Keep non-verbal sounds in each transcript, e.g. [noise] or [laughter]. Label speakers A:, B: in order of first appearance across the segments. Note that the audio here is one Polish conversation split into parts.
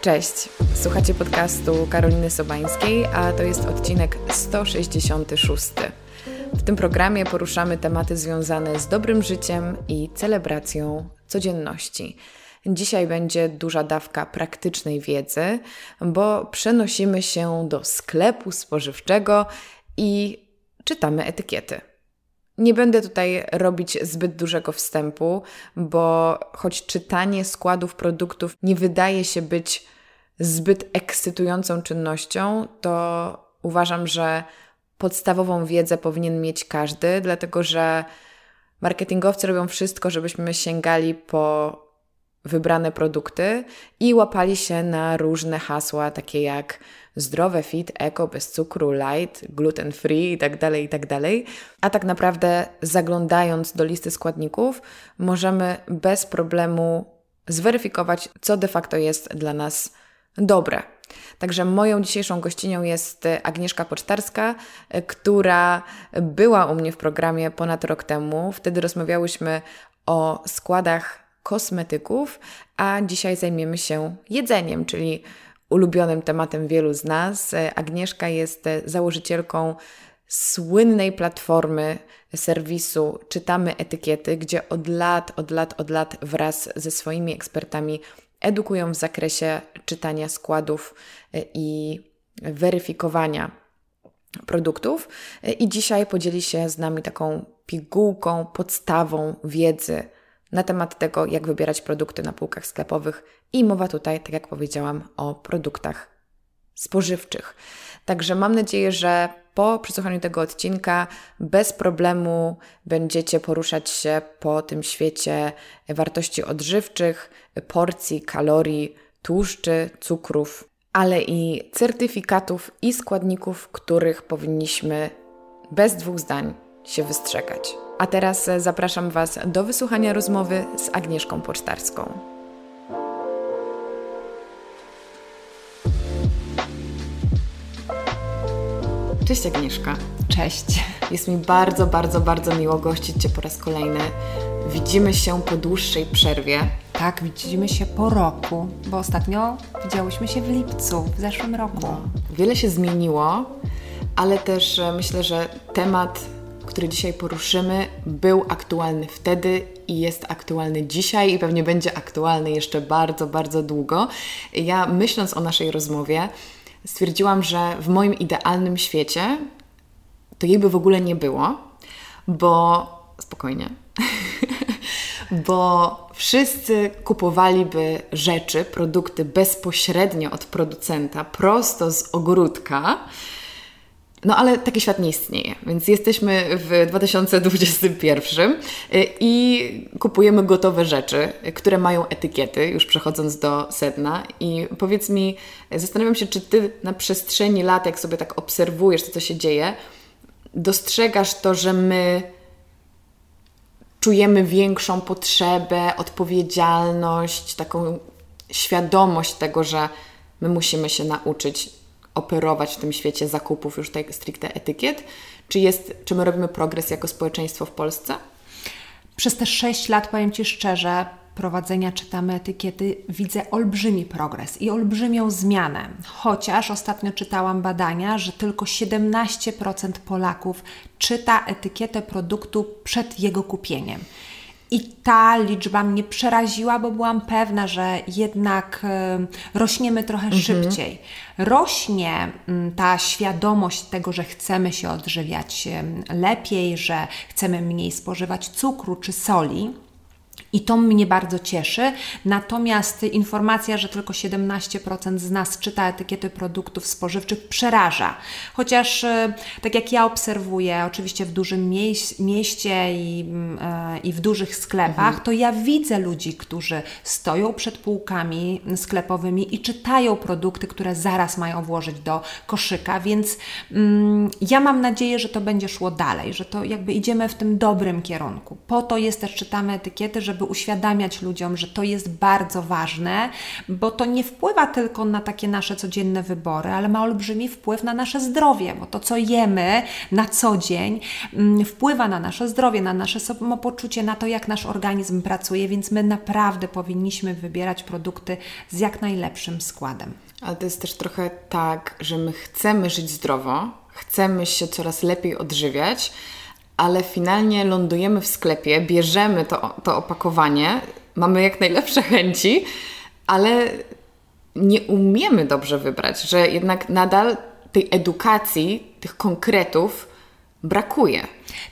A: Cześć, słuchacie podcastu Karoliny Sobańskiej, a to jest odcinek 166. W tym programie poruszamy tematy związane z dobrym życiem i celebracją codzienności. Dzisiaj będzie duża dawka praktycznej wiedzy, bo przenosimy się do sklepu spożywczego i czytamy etykiety. Nie będę tutaj robić zbyt dużego wstępu, bo choć czytanie składów produktów nie wydaje się być zbyt ekscytującą czynnością, to uważam, że podstawową wiedzę powinien mieć każdy, dlatego że marketingowcy robią wszystko, żebyśmy sięgali po wybrane produkty i łapali się na różne hasła, takie jak zdrowe, fit, eko, bez cukru, light, gluten free itd., tak itd. Tak A tak naprawdę zaglądając do listy składników, możemy bez problemu zweryfikować, co de facto jest dla nas dobre. Także moją dzisiejszą gościnią jest Agnieszka Pocztarska, która była u mnie w programie ponad rok temu. Wtedy rozmawiałyśmy o składach kosmetyków, a dzisiaj zajmiemy się jedzeniem, czyli ulubionym tematem wielu z nas. Agnieszka jest założycielką słynnej platformy serwisu Czytamy Etykiety, gdzie od lat, od lat, od lat wraz ze swoimi ekspertami edukują w zakresie czytania składów i weryfikowania produktów. I dzisiaj podzieli się z nami taką pigułką, podstawą wiedzy na temat tego, jak wybierać produkty na półkach sklepowych i mowa tutaj, tak jak powiedziałam, o produktach spożywczych. Także mam nadzieję, że po przesłuchaniu tego odcinka bez problemu będziecie poruszać się po tym świecie wartości odżywczych, porcji, kalorii, tłuszczy, cukrów, ale i certyfikatów i składników, których powinniśmy bez dwóch zdań się wystrzegać. A teraz zapraszam Was do wysłuchania rozmowy z Agnieszką Pocztarską. Cześć Agnieszka.
B: Cześć.
A: Jest mi bardzo, bardzo, bardzo miło gościć Cię po raz kolejny. Widzimy się po dłuższej przerwie.
B: Tak, widzimy się po roku, bo ostatnio widziałyśmy się w lipcu, w zeszłym roku. No,
A: wiele się zmieniło, ale też e, myślę, że temat który dzisiaj poruszymy, był aktualny wtedy i jest aktualny dzisiaj i pewnie będzie aktualny jeszcze bardzo, bardzo długo. Ja myśląc o naszej rozmowie, stwierdziłam, że w moim idealnym świecie to jej by w ogóle nie było, bo spokojnie. [laughs] bo wszyscy kupowaliby rzeczy, produkty bezpośrednio od producenta, prosto z ogródka no ale taki świat nie istnieje, więc jesteśmy w 2021 y, i kupujemy gotowe rzeczy, które mają etykiety, już przechodząc do sedna. I powiedz mi, zastanawiam się, czy Ty na przestrzeni lat, jak sobie tak obserwujesz to, co się dzieje, dostrzegasz to, że my czujemy większą potrzebę, odpowiedzialność, taką świadomość tego, że my musimy się nauczyć operować w tym świecie zakupów już tak stricte etykiet? Czy, jest, czy my robimy progres jako społeczeństwo w Polsce?
B: Przez te sześć lat, powiem Ci szczerze, prowadzenia czytamy etykiety, widzę olbrzymi progres i olbrzymią zmianę. Chociaż ostatnio czytałam badania, że tylko 17% Polaków czyta etykietę produktu przed jego kupieniem. I ta liczba mnie przeraziła, bo byłam pewna, że jednak rośniemy trochę mhm. szybciej. Rośnie mm, ta świadomość tego, że chcemy się odżywiać lepiej, że chcemy mniej spożywać cukru czy soli. I to mnie bardzo cieszy. Natomiast informacja, że tylko 17% z nas czyta etykiety produktów spożywczych, przeraża. Chociaż, e, tak jak ja obserwuję, oczywiście w dużym mieście i, e, i w dużych sklepach, mhm. to ja widzę ludzi, którzy stoją przed półkami sklepowymi i czytają produkty, które zaraz mają włożyć do koszyka, więc mm, ja mam nadzieję, że to będzie szło dalej, że to jakby idziemy w tym dobrym kierunku. Po to jest też czytamy etykiety, żeby żeby uświadamiać ludziom, że to jest bardzo ważne, bo to nie wpływa tylko na takie nasze codzienne wybory, ale ma olbrzymi wpływ na nasze zdrowie, bo to, co jemy na co dzień, mm, wpływa na nasze zdrowie, na nasze samopoczucie, na to, jak nasz organizm pracuje, więc my naprawdę powinniśmy wybierać produkty z jak najlepszym składem.
A: Ale to jest też trochę tak, że my chcemy żyć zdrowo, chcemy się coraz lepiej odżywiać, ale finalnie lądujemy w sklepie, bierzemy to, to opakowanie, mamy jak najlepsze chęci, ale nie umiemy dobrze wybrać, że jednak nadal tej edukacji, tych konkretów brakuje.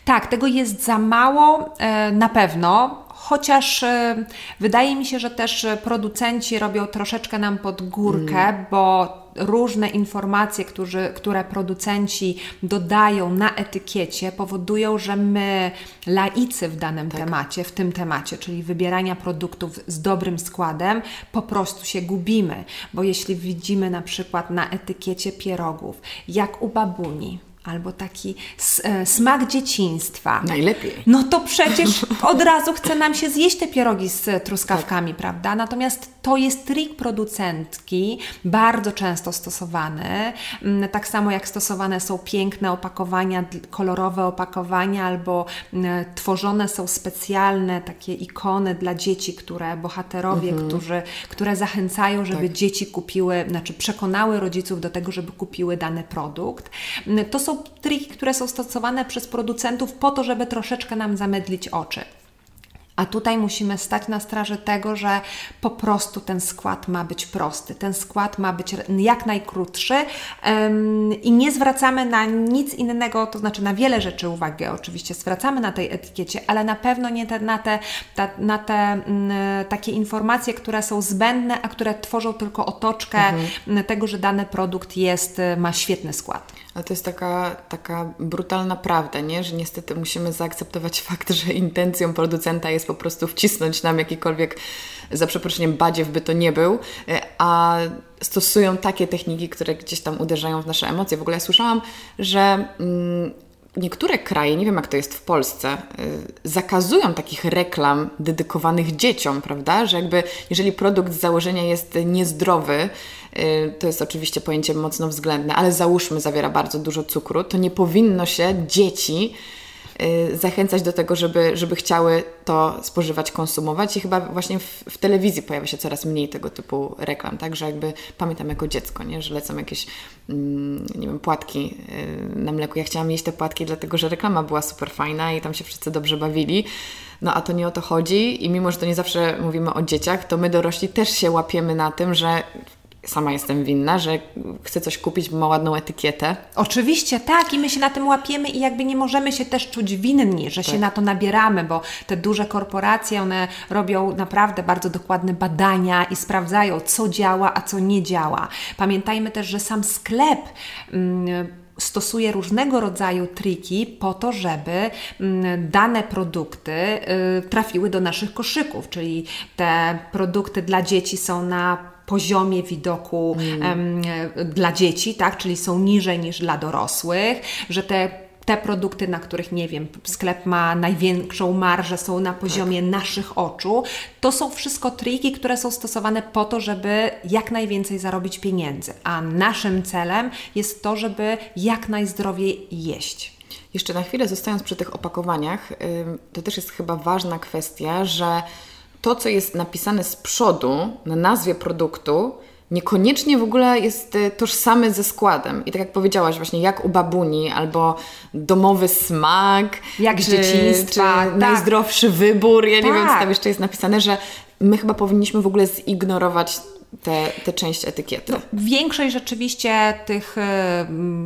B: Tak, tego jest za mało e, na pewno. Chociaż e, wydaje mi się, że też producenci robią troszeczkę nam pod górkę, mm. bo różne informacje, którzy, które producenci dodają na etykiecie, powodują, że my, laicy w danym tak. temacie, w tym temacie, czyli wybierania produktów z dobrym składem, po prostu się gubimy. Bo jeśli widzimy na przykład na etykiecie pierogów, jak u babuni, albo taki e, smak dzieciństwa.
A: Najlepiej.
B: No to przecież [laughs] od razu chce nam się zjeść te pierogi z truskawkami, tak. prawda? Natomiast to jest trik producentki, bardzo często stosowany. Mm, tak samo jak stosowane są piękne opakowania, kolorowe opakowania, albo mm, tworzone są specjalne takie ikony dla dzieci, które bohaterowie, mhm. którzy, które zachęcają, żeby tak. dzieci kupiły, znaczy przekonały rodziców do tego, żeby kupiły dany produkt. Mm, to są triki, które są stosowane przez producentów po to, żeby troszeczkę nam zamydlić oczy. A tutaj musimy stać na straży tego, że po prostu ten skład ma być prosty, ten skład ma być jak najkrótszy um, i nie zwracamy na nic innego, to znaczy na wiele rzeczy uwagę oczywiście zwracamy na tej etykiecie, ale na pewno nie te, na te, ta, na te m, mm, takie informacje, które są zbędne, a które tworzą tylko otoczkę mhm. tego, że dany produkt jest, ma świetny skład.
A: Ale to jest taka, taka brutalna prawda, nie? że niestety musimy zaakceptować [laughs] fakt, że intencją producenta jest po prostu wcisnąć nam jakikolwiek, za przeproszeniem, badziew by to nie był, e, a stosują takie techniki, które gdzieś tam uderzają w nasze emocje. W ogóle ja słyszałam, że mm, niektóre kraje, nie wiem jak to jest w Polsce, y, zakazują takich reklam dedykowanych dzieciom, prawda? Że jakby jeżeli produkt z założenia jest niezdrowy, to jest oczywiście pojęcie mocno względne, ale załóżmy zawiera bardzo dużo cukru, to nie powinno się dzieci Y, zachęcać do tego, żeby, żeby chciały to spożywać, konsumować i chyba właśnie w, w, telewizji pojawia się coraz mniej tego typu reklam, tak, że jakby pamiętam jako dziecko, nie, że lecą jakieś mm, nie wiem, płatki y, na mleku. Ja chciałam jeść te płatki dlatego, że reklama była super fajna i tam się wszyscy dobrze bawili. No a to nie o to chodzi i mimo, że to nie zawsze mówimy o dzieciach, to my dorośli też się łapiemy na tym, że sama jestem winna, że chcę coś kupić, bo ma ładną etykietę.
B: Oczywiście, tak, i my się na tym łapiemy i jakby nie możemy się też czuć winni, że tak. się na to nabieramy, bo te duże korporacje, one robią naprawdę bardzo dokładne badania i sprawdzają, co działa, a co nie działa. Pamiętajmy też, że sam sklep. Mm, stosuje różnego rodzaju triki po to, żeby mm, dane produkty y, trafiły do naszych koszyków, czyli te produkty dla dzieci są na poziomie widoku mm. dla dzieci, tak? czyli są niżej niż dla dorosłych, że te te produkty, na których, nie wiem, sklep ma największą marżę, są na poziomie tak. naszych oczu. To są wszystko triki, które są stosowane po to, żeby jak najwięcej zarobić pieniędzy. A naszym celem jest to, żeby jak najzdrowiej jeść.
A: Jeszcze na chwilę zostając przy tych opakowaniach, to też jest chyba ważna kwestia, że to, co jest napisane z przodu na nazwie produktu, niekoniecznie w ogóle jest y, tożsame ze składem. I tak jak powiedziałaś, właśnie jak u babuni, albo domowy smak,
B: jak czy, dzieciństwa,
A: tak. najzdrowszy wybór. Ja tak. nie wiem, co tam jeszcze jest napisane, że my chyba powinniśmy w ogóle zignorować tę te, te część etykiety? No,
B: większość rzeczywiście tych y,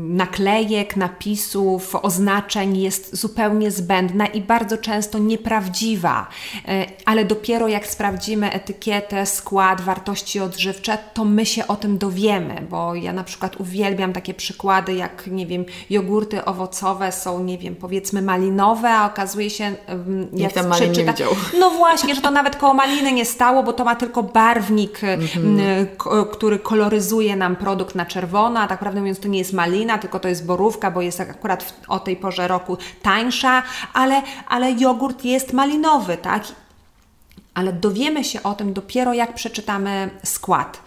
B: naklejek, napisów, oznaczeń jest zupełnie zbędna i bardzo często nieprawdziwa, y, ale dopiero jak sprawdzimy etykietę, skład, wartości odżywcze, to my się o tym dowiemy, bo ja na przykład uwielbiam takie przykłady, jak nie wiem, jogurty owocowe są, nie wiem, powiedzmy malinowe, a okazuje się,
A: jak tam malin nie widział.
B: No właśnie, że to nawet koło maliny nie stało, bo to ma tylko barwnik mm -hmm który koloryzuje nam produkt na czerwono, a tak naprawdę mówiąc to nie jest malina, tylko to jest borówka, bo jest akurat w, o tej porze roku tańsza, ale, ale jogurt jest malinowy, tak? ale dowiemy się o tym dopiero jak przeczytamy skład.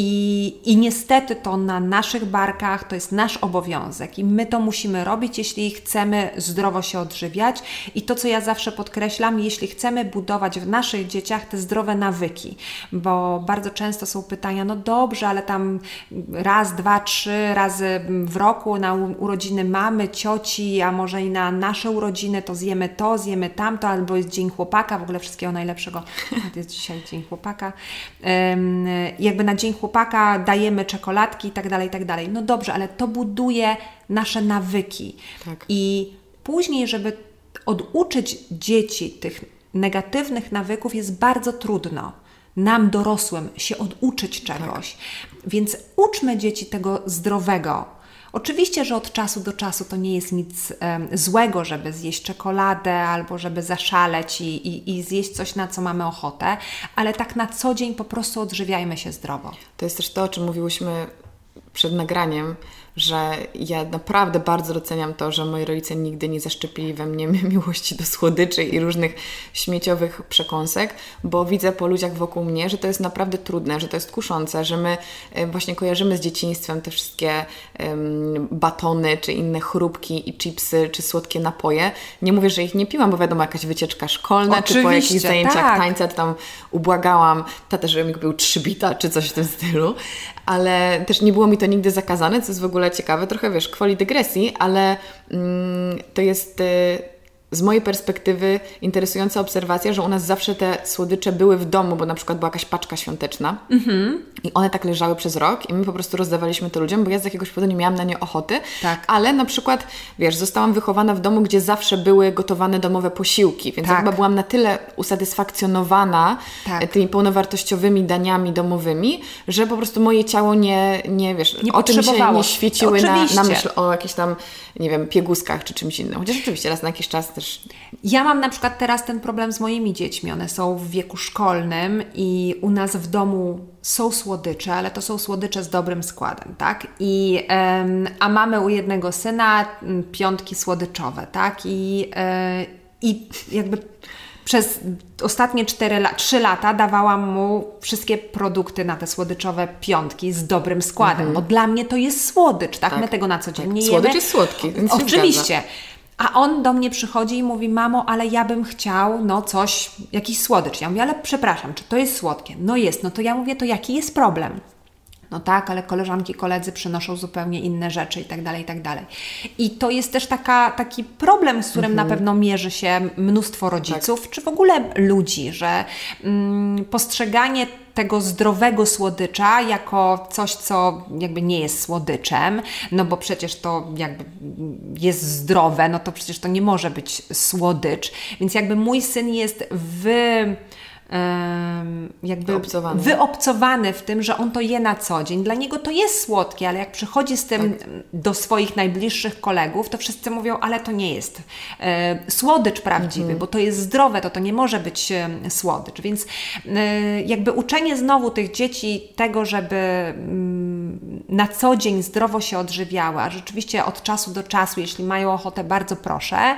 B: I, I niestety to na naszych barkach to jest nasz obowiązek i my to musimy robić, jeśli chcemy zdrowo się odżywiać. I to, co ja zawsze podkreślam, jeśli chcemy budować w naszych dzieciach te zdrowe nawyki, bo bardzo często są pytania, no dobrze, ale tam raz, dwa, trzy razy w roku na urodziny mamy, cioci, a może i na nasze urodziny to zjemy to, zjemy tamto, albo jest Dzień Chłopaka, w ogóle wszystkiego najlepszego. [laughs] To jest dzisiaj Dzień Chłopaka. Jakby na Dzień chłopaka dajemy czekoladki i tak dalej, tak dalej. No dobrze, ale to buduje nasze nawyki. Tak. I później, żeby oduczyć dzieci tych negatywnych nawyków jest bardzo trudno. Nam dorosłym się oduczyć czegoś. Tak. Więc uczmy dzieci tego zdrowego, Oczywiście, że od czasu do czasu to nie jest nic um, złego, żeby zjeść czekoladę albo żeby zaszaleć i, i, i, zjeść coś, na co mamy ochotę, ale tak na co dzień po prostu odżywiajmy się zdrowo.
A: To jest też to, o czym mówiłyśmy przed nagraniem, że ja naprawdę bardzo doceniam to, że moi rodzice nigdy nie zaszczepili we mnie miłości do słodyczy i różnych śmieciowych przekąsek, bo widzę po ludziach wokół mnie, że to jest naprawdę trudne, że to jest kuszące, że my e, właśnie kojarzymy z dzieciństwem te wszystkie um, batony, czy inne chrupki i chipsy, czy słodkie napoje. Nie mówię, że ich nie piłam, bo wiadomo, jakaś wycieczka szkolna, Oczywiście, czy po jakichś zajęciach tak. tańca, tam ubłagałam tatę, żeby mi kupił trzy bita, czy coś w tym stylu, ale też nie było mi to nigdy zakazane, co jest w ogóle ciekawe, trochę wiesz, kwoli dygresji, ale mm, to jest... Z mojej perspektywy interesująca obserwacja, że u nas zawsze te słodycze były w domu, bo na przykład była jakaś paczka świąteczna mm-hmm. i one tak leżały przez rok i my po prostu rozdawaliśmy to ludziom, bo ja z jakiegoś powodu nie miałam na nie ochoty, tak. ale na przykład, wiesz, zostałam wychowana w domu, gdzie zawsze były gotowane domowe posiłki, więc tak. chyba byłam na tyle usatysfakcjonowana tak. tymi pełnowartościowymi daniami domowymi, że po prostu moje ciało nie, nie wiesz, nie oczy się nie świeciły na, na myśl o jakichś tam, nie wiem, pieguskach czy czymś innym. Chociaż oczywiście raz na jakiś czas
B: Ja mam na przykład teraz ten problem z moimi dziećmi. One są w wieku szkolnym i u nas w domu są słodycze, ale to są słodycze z dobrym składem, tak? I, a mamy u jednego syna piątki słodyczowe, tak? I, yy, i jakby przez ostatnie 4 la 3 lata dawałam mu wszystkie produkty na te słodyczowe piątki z dobrym składem. Mm -hmm. No dla mnie to jest słodycz, tak? tak. My tego na co dzień tak. nie
A: Słodycz jemy. jest słodki.
B: Oczywiście. A on do mnie przychodzi i mówi: Mamo, ale ja bym chciał, no coś, jakiś słodycz. Ja mówię: Ale przepraszam, czy to jest słodkie? No jest. No to ja mówię: To jaki jest problem? No tak, ale koleżanki, koledzy przynoszą zupełnie inne rzeczy i tak dalej, i tak dalej. I to jest też taka, taki problem, z którym mhm. na pewno mierzy się mnóstwo rodziców, tak. czy w ogóle ludzi, że mm, postrzeganie tego zdrowego słodycza jako coś, co jakby nie jest słodyczem, no bo przecież to jakby jest zdrowe, no to przecież to nie może być słodycz. Więc jakby mój syn jest w jakby w tym, że on to je na co dzień. Dla niego to jest słodkie, ale jak przychodzi z tym tak. do swoich najbliższych kolegów, to wszyscy mówią, ale to nie jest e, słodycz prawdziwy, mhm. bo to jest zdrowe, to to nie może być e, słodycz. Więc e, jakby uczenie znowu tych dzieci tego, żeby mm, na co dzień zdrowo się odżywiały, a rzeczywiście od czasu do czasu, jeśli mają ochotę, bardzo proszę,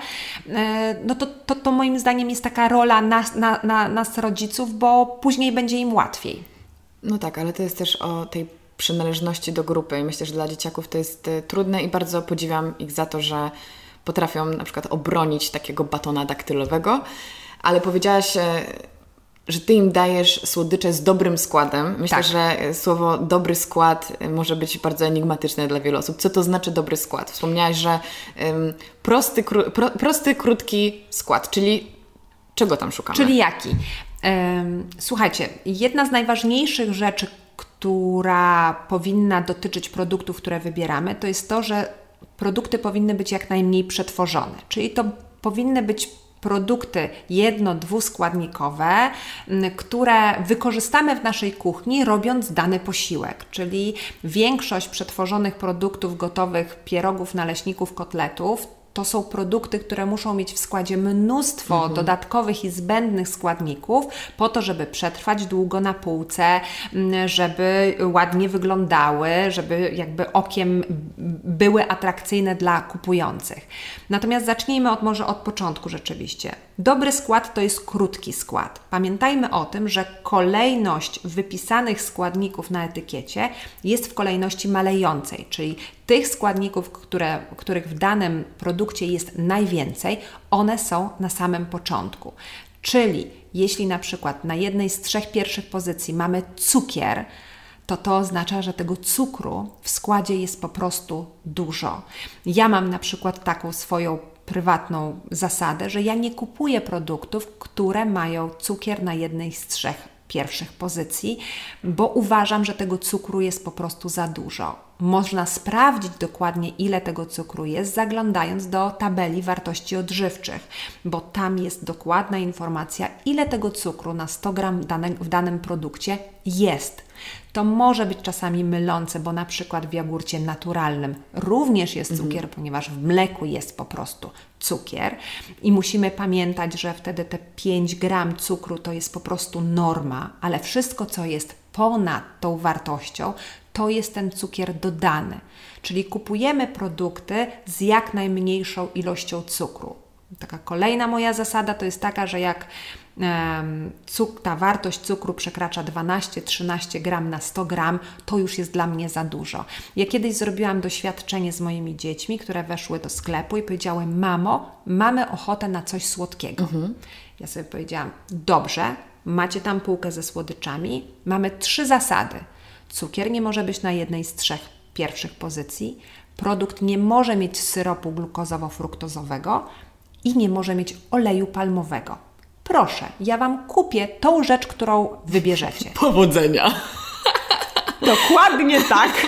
B: e, no to, to, to moim zdaniem jest taka rola nas, na, na, nas rodziców, rodziców, bo później będzie im łatwiej.
A: No tak, ale to jest też o tej przynależności do grupy i myślę, że dla dzieciaków to jest e, trudne i bardzo podziwiam ich za to, że potrafią na przykład obronić takiego batona daktylowego, ale powiedziałaś, e, że Ty im dajesz słodycze z dobrym składem. Myślę, tak. że e, słowo dobry skład może być bardzo enigmatyczne dla wielu osób. Co to znaczy dobry skład? Wspomniałaś, że um, prosty, kró, pro, prosty, krótki skład, czyli czego tam szukamy?
B: Czyli jaki? Słuchajcie, jedna z najważniejszych rzeczy, która powinna dotyczyć produktów, które wybieramy, to jest to, że produkty powinny być jak najmniej przetworzone. Czyli to powinny być produkty jedno-, dwuskładnikowe, które wykorzystamy w naszej kuchni, robiąc dany posiłek. Czyli większość przetworzonych produktów gotowych, pierogów, naleśników, kotletów to są produkty, które muszą mieć w składzie mnóstwo mhm. dodatkowych i zbędnych składników, po to, żeby przetrwać długo na półce, żeby ładnie wyglądały, żeby jakby okiem były atrakcyjne dla kupujących. Natomiast zacznijmy od może od początku rzeczywiście. Dobry skład to jest krótki skład. Pamiętajmy o tym, że kolejność wypisanych składników na etykiecie jest w kolejności malejącej, czyli tych składników, które, których w danym produkcie jest najwięcej, one są na samym początku. Czyli jeśli na przykład na jednej z trzech pierwszych pozycji mamy cukier, to to oznacza, że tego cukru w składzie jest po prostu dużo. Ja mam na przykład taką swoją prywatną zasadę, że ja nie kupuję produktów, które mają cukier na jednej z trzech pierwszych pozycji, bo uważam, że tego cukru jest po prostu za dużo. Można sprawdzić dokładnie, ile tego cukru jest, zaglądając do tabeli wartości odżywczych, bo tam jest dokładna informacja, ile tego cukru na 100 gram w danym produkcie jest. To może być czasami mylące, bo na przykład w jogurcie naturalnym również jest cukier, mhm. ponieważ w mleku jest po prostu cukier i musimy pamiętać, że wtedy te 5 gram cukru to jest po prostu norma, ale wszystko, co jest ponad tą wartością, to jest ten cukier dodany. Czyli kupujemy produkty z jak najmniejszą ilością cukru. Taka kolejna moja zasada to jest taka, że jak cuk, ta wartość cukru przekracza 12-13 gram na 100 gram, to już jest dla mnie za dużo. Ja kiedyś zrobiłam doświadczenie z moimi dziećmi, które weszły do sklepu i powiedziały: Mamo, mamy ochotę na coś słodkiego. Mhm. Ja sobie powiedziałam: Dobrze, macie tam półkę ze słodyczami. Mamy trzy zasady. Cukier nie może być na jednej z trzech pierwszych pozycji. Produkt nie może mieć syropu glukozowo-fruktozowego i nie może mieć oleju palmowego. Proszę, ja Wam kupię tą rzecz, którą wybierzecie. [laughs]
A: Powodzenia!
B: Dokładnie [laughs] tak.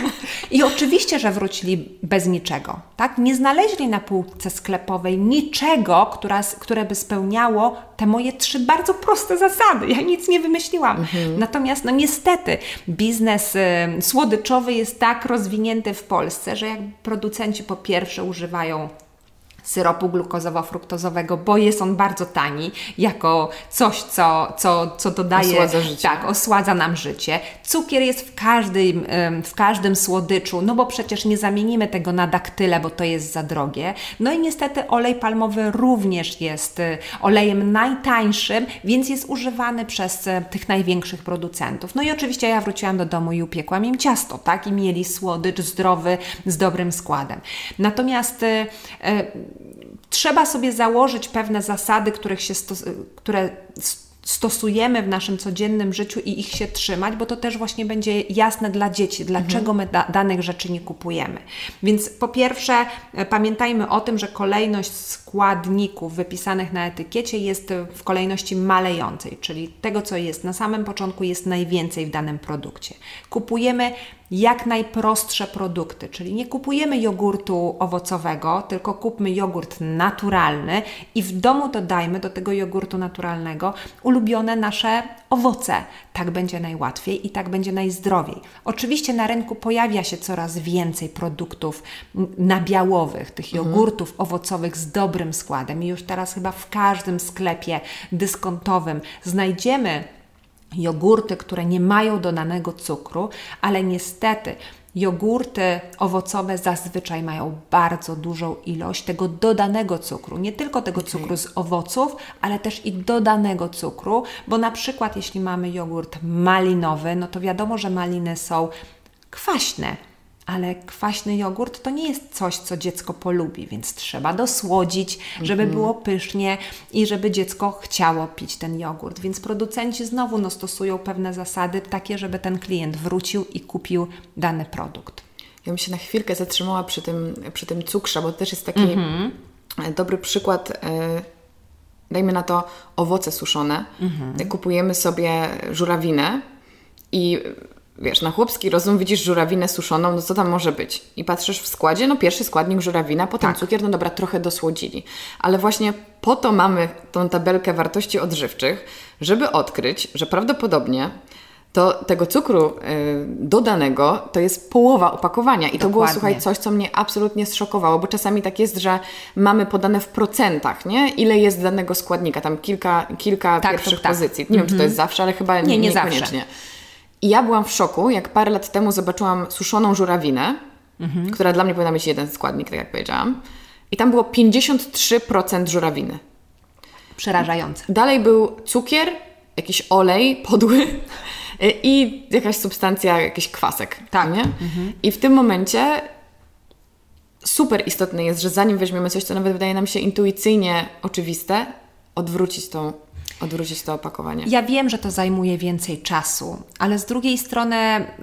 B: I oczywiście, że wrócili bez niczego. Tak? Nie znaleźli na półce sklepowej niczego, która, które by spełniało te moje trzy bardzo proste zasady. Ja nic nie wymyśliłam. Mhm. Natomiast, no niestety, biznes y, słodyczowy jest tak rozwinięty w Polsce, że jak producenci po pierwsze używają syropu glukozowo-fruktozowego, bo jest on bardzo tani, jako coś, co, co, co dodaje,
A: osładza życie.
B: tak, osładza nam życie. Cukier jest w każdym, w każdym słodyczu, no bo przecież nie zamienimy tego na daktyle, bo to jest za drogie. No i niestety olej palmowy również jest y, olejem najtańszym, więc jest używany przez y, tych największych producentów. No i oczywiście ja wróciłam do domu i upiekłam im ciasto, tak? I mieli słodycz zdrowy, z dobrym składem. Natomiast y, trzeba sobie założyć pewne zasady, których się stos- które stosujemy w naszym codziennym życiu i ich się trzymać, bo to też właśnie będzie jasne dla dzieci, dlaczego my da danych rzeczy nie kupujemy. Więc po pierwsze, e, pamiętajmy o tym, że kolejność składników wypisanych na etykiecie jest w kolejności malejącej, czyli tego, co jest na samym początku, jest najwięcej w danym produkcie. Kupujemy jak najprostsze produkty, czyli nie kupujemy jogurtu owocowego, tylko kupmy jogurt naturalny i w domu dodajmy do tego jogurtu naturalnego ulubione nasze owoce. Tak będzie najłatwiej i tak będzie najzdrowiej. Oczywiście na rynku pojawia się coraz więcej produktów nabiałowych, tych mhm. jogurtów mhm. owocowych z dobrym składem i już teraz chyba w każdym sklepie dyskontowym znajdziemy jogurty, które nie mają dodanego cukru, ale niestety Jogurty owocowe zazwyczaj mają bardzo dużą ilość tego dodanego cukru. Nie tylko tego okay. cukru z owoców, ale też i dodanego cukru, bo na przykład jeśli mamy jogurt malinowy, no to wiadomo, że maliny są kwaśne ale kwaśny jogurt to nie jest coś, co dziecko polubi, więc trzeba dosłodzić, żeby mm -hmm. było pysznie i żeby dziecko chciało pić ten jogurt. Więc producenci znowu no, stosują pewne zasady takie, żeby ten klient wrócił i kupił dany produkt.
A: Ja bym się na chwilkę zatrzymała przy tym, przy tym cukrze, bo to też jest taki mm -hmm. dobry przykład. Y dajmy na to owoce suszone. -hmm. Kupujemy sobie żurawinę i wiesz, na chłopski rozum widzisz żurawinę suszoną, no co tam może być? I patrzysz w składzie, no pierwszy składnik żurawina, potem tak. cukier, no dobra, trochę dosłodzili. Ale właśnie po to mamy tą tabelkę wartości odżywczych, żeby odkryć, że prawdopodobnie to tego cukru y, dodanego to jest połowa opakowania. I Dokładnie. to było, słuchaj, coś, co mnie absolutnie zszokowało, bo czasami tak jest, że mamy podane w procentach, nie? Ile jest danego składnika, tam kilka, kilka tak, pierwszych tak, pozycji. Nie wiem, czy to jest mhm. zawsze, ale chyba nie, nie niekoniecznie. Zawsze. I ja byłam w szoku, jak parę lat temu zobaczyłam suszoną żurawinę, mhm. która dla mnie powinna mieć jeden składnik, tak jak powiedziałam. I tam było 53% żurawiny.
B: Przerażające.
A: Dalej był cukier, jakiś olej podły [laughs] i jakaś substancja, jakiś kwasek.
B: Tak.
A: Nie? I w tym momencie super istotne jest, że zanim weźmiemy coś, co nawet wydaje nam się intuicyjnie oczywiste, odwrócić tą odwrócić to opakowanie.
B: Ja wiem, że to zajmuje więcej czasu, ale z drugiej strony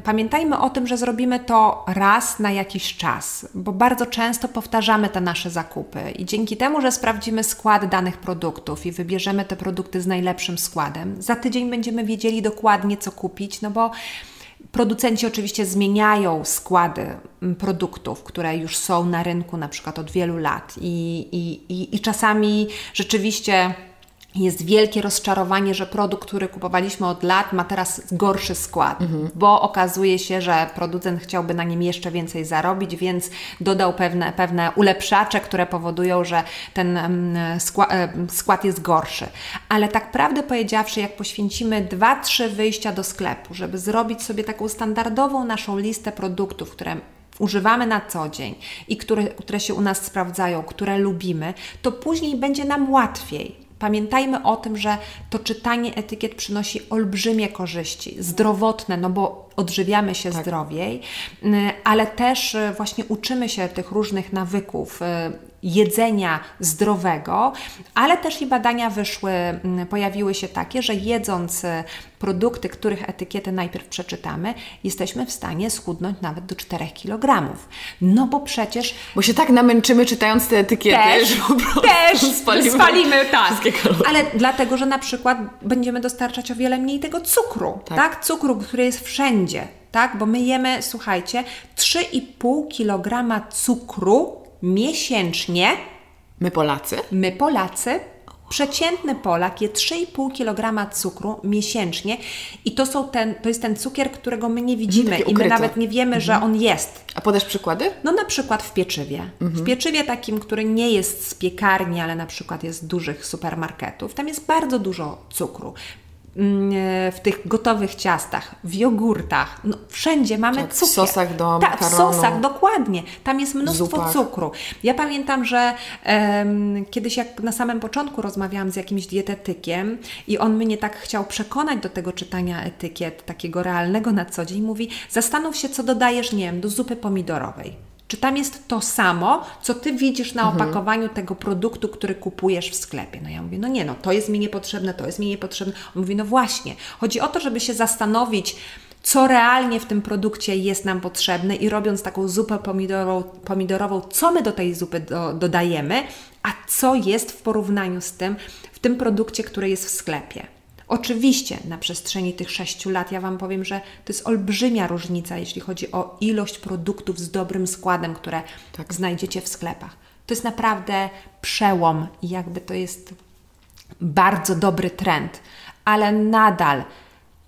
B: pamiętajmy o tym, że zrobimy to raz na jakiś czas, bo bardzo często powtarzamy te nasze zakupy i dzięki temu, że sprawdzimy skład danych produktów i wybierzemy te produkty z najlepszym składem, za tydzień będziemy wiedzieli dokładnie, co kupić, no bo Producenci oczywiście zmieniają składy mm, produktów, które już są na rynku na przykład od wielu lat i, i, i, i czasami rzeczywiście jest wielkie rozczarowanie, że produkt, który kupowaliśmy od lat, ma teraz gorszy skład, mhm. bo okazuje się, że producent chciałby na nim jeszcze więcej zarobić, więc dodał pewne, pewne ulepszacze, które powodują, że ten skład jest gorszy. Ale tak prawdę powiedziawszy, jak poświęcimy 2-3 wyjścia do sklepu, żeby zrobić sobie taką standardową naszą listę produktów, które używamy na co dzień i które, które się u nas sprawdzają, które lubimy, to później będzie nam łatwiej Pamiętajmy o tym, że to czytanie etykiet przynosi olbrzymie korzyści zdrowotne, no bo odżywiamy się tak. zdrowiej, ale też e, właśnie uczymy się tych różnych nawyków e, jedzenia zdrowego, ale też i badania wyszły, pojawiły się takie, że jedząc e, produkty, których etykiety najpierw przeczytamy, jesteśmy w stanie schudnąć nawet do 4 kg. No bo przecież...
A: Bo się tak namęczymy czytając te etykiety,
B: też,
A: że po prostu
B: też [laughs] spalimy, spalimy tak. Ale dlatego, że na przykład będziemy dostarczać o wiele mniej tego cukru, tak? tak? Cukru, który jest wszędzie, tak? Bo my jemy, słuchajcie, 3,5 kg cukru miesięcznie.
A: My Polacy?
B: My Polacy Przeciętny Polak je 3,5 kg cukru miesięcznie i to, są ten, to jest ten cukier, którego my nie widzimy i my nawet nie wiemy, mhm. że on jest.
A: A podasz przykłady?
B: No na przykład w pieczywie. Mhm. W pieczywie takim, który nie jest z piekarni, ale na przykład jest z dużych supermarketów, tam jest bardzo dużo cukru. Mm, e, w tych gotowych ciastach, w jogurtach, no, wszędzie mamy tak, cukier.
A: W sosach do
B: Tak, w sosach, dokładnie. Tam jest mnóstwo cukru. Ja pamiętam, że um, kiedyś jak na samym początku rozmawiałam z jakimś dietetykiem i on mnie tak chciał przekonać do tego czytania etykiet, takiego realnego na co dzień, mówi zastanów się, co dodajesz, nie wiem, do zupy pomidorowej czy tam jest to samo, co Ty widzisz na mhm. opakowaniu tego produktu, który kupujesz w sklepie? No ja mówię, no nie, no to jest mi niepotrzebne, to jest mi niepotrzebne. On mówi, no właśnie. Chodzi o to, żeby się zastanowić, co realnie w tym produkcie jest nam potrzebne i robiąc taką zupę pomidorową, pomidorową co my do tej zupy do, dodajemy, a co jest w porównaniu z tym w tym produkcie, który jest w sklepie. Oczywiście na przestrzeni tych sześciu lat ja Wam powiem, że to jest olbrzymia różnica, jeśli chodzi o ilość produktów z dobrym składem, które tak. znajdziecie w sklepach. To jest naprawdę przełom i jakby to jest bardzo dobry trend, ale nadal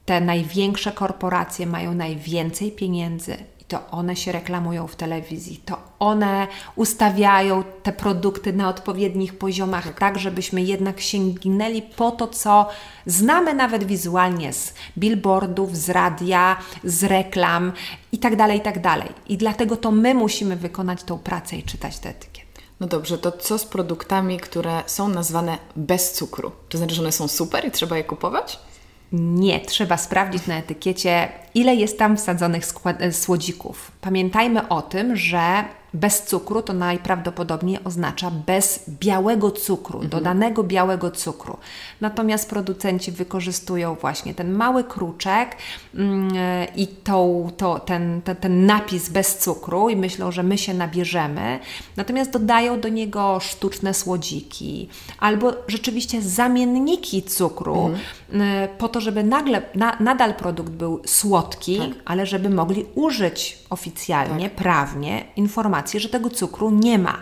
B: te największe korporacje mają najwięcej pieniędzy to one się reklamują w telewizji, to one ustawiają te produkty na odpowiednich poziomach, tak, tak żebyśmy jednak sięgnęli po to, co znamy nawet wizualnie z billboardów, z radia, z reklam itd., tak itd. Tak I dlatego to my musimy wykonać tą pracę i czytać te etykiety.
A: No dobrze, to co z produktami, które są nazwane bez cukru? To znaczy, że one są super i trzeba je kupować?
B: Nie, trzeba sprawdzić na etykiecie, ile jest tam wsadzonych e, słodzików. Pamiętajmy o tym, że bez cukru to najprawdopodobniej oznacza bez białego cukru, mhm. dodanego białego cukru. Natomiast producenci wykorzystują właśnie ten mały kruczek mm, i tą, to, ten, ten, ten napis bez cukru i myślą, że my się nabierzemy. Natomiast dodają do niego sztuczne słodziki albo rzeczywiście zamienniki cukru mhm. po to, żeby nagle, na, nadal produkt był słodki, tak. ale żeby mogli użyć oficjalnie, tak. prawnie informacji że tego cukru nie ma.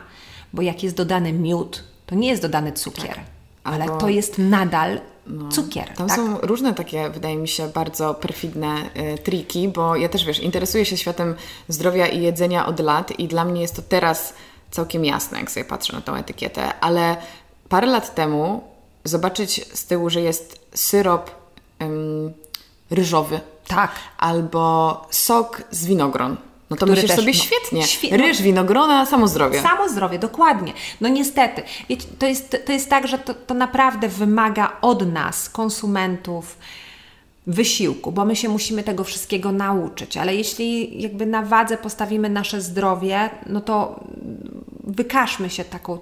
B: Bo jak jest dodany miód, to nie jest dodany cukier, tak. ale Albo... to jest nadal no, cukier.
A: Tam
B: tak?
A: są różne takie, wydaje mi się, bardzo perfidne y, triki, bo ja też wiesz, interesuję się światem zdrowia i jedzenia od lat i dla mnie jest to teraz całkiem jasne, jak sobie patrzę na tą etykietę, ale parę lat temu zobaczyć z tyłu, że jest syrop ym, ryżowy.
B: Tak.
A: Albo sok z winogron No to myślisz sobie świetnie. Świe... Ryż, winogrona, samo zdrowie.
B: Samo zdrowie, dokładnie. No niestety. Wiecie, to, jest, to jest tak, że to, to naprawdę wymaga od nas, konsumentów, wysiłku, bo my się musimy tego wszystkiego nauczyć, ale jeśli jakby na wadze postawimy nasze zdrowie, no to wykażmy się taką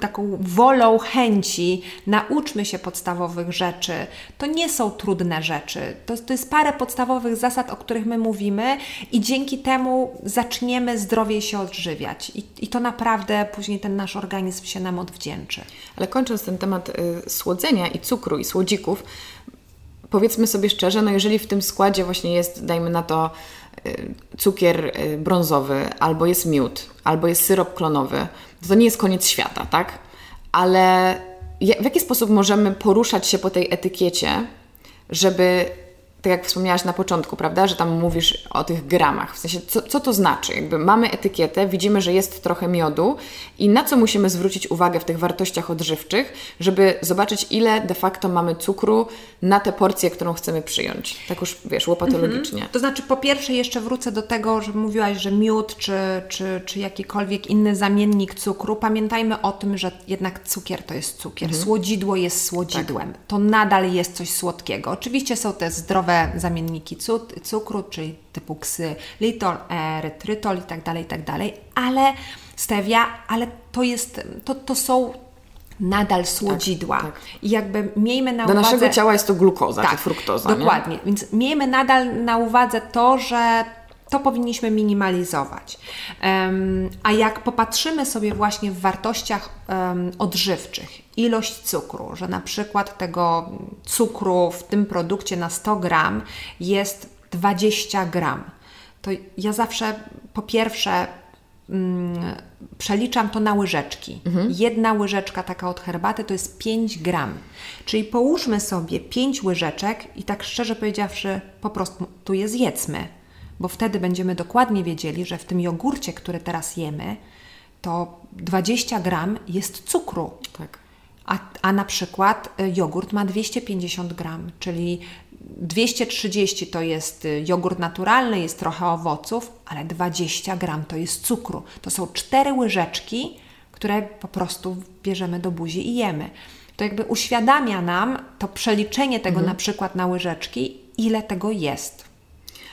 B: taką wolą chęci, nauczmy się podstawowych rzeczy. To nie są trudne rzeczy. To, to jest parę podstawowych zasad, o których my mówimy, i dzięki temu zaczniemy zdrowiej się odżywiać. I, i to naprawdę później ten nasz organizm się nam odwdzięczy.
A: Ale kończąc ten temat y, słodzenia i cukru i słodzików, powiedzmy sobie szczerze, no jeżeli w tym składzie właśnie jest, dajmy na to, y, cukier y, brązowy, albo jest miód, albo jest syrop klonowy, to nie jest koniec świata, tak? Ale w jaki sposób możemy poruszać się po tej etykiecie, żeby tak jak wspomniałaś na początku, prawda, że tam mówisz o tych gramach. W sensie, co, co to znaczy? Jakby mamy etykietę, widzimy, że jest trochę miodu i na co musimy zwrócić uwagę w tych wartościach odżywczych, żeby zobaczyć, ile de facto mamy cukru na tę porcję, którą chcemy przyjąć. Tak już, wiesz, łopatologicznie. Mhm.
B: To znaczy, po pierwsze jeszcze wrócę do tego, że mówiłaś, że miód czy, czy, czy jakikolwiek inny zamiennik cukru. Pamiętajmy o tym, że jednak cukier to jest cukier. Mhm. Słodzidło jest słodzidłem. Tak. To nadal jest coś słodkiego. Oczywiście są te zdrowe zamienniki cukru, czyli typu ksylitol, erytrytol i tak dalej, i tak dalej, ale stevia, ale to jest, to, to są nadal słodzidła. Tak, tak. I jakby miejmy na
A: Do
B: uwadze...
A: Do naszego ciała jest to glukoza tak, czy fruktoza.
B: Dokładnie.
A: Nie?
B: Więc miejmy nadal na uwadze to, że to powinniśmy minimalizować. A jak popatrzymy sobie właśnie w wartościach odżywczych, ilość cukru, że na przykład tego cukru w tym produkcie na 100 gram jest 20 gram, to ja zawsze po pierwsze um, przeliczam to na łyżeczki. Mhm. Jedna łyżeczka taka od herbaty to jest 5 gram. Czyli połóżmy sobie 5 łyżeczek i tak szczerze powiedziawszy, po prostu tu je zjedzmy bo wtedy będziemy dokładnie wiedzieli, że w tym jogurcie, który teraz jemy, to 20 gram jest cukru.
A: Tak.
B: A, a na przykład y, jogurt ma 250 gram, czyli 230 to jest y, jogurt naturalny, jest trochę owoców, ale 20 gram to jest cukru. To są cztery łyżeczki, które po prostu bierzemy do buzi i jemy. To jakby uświadamia nam to przeliczenie tego mhm. na przykład na łyżeczki, ile tego jest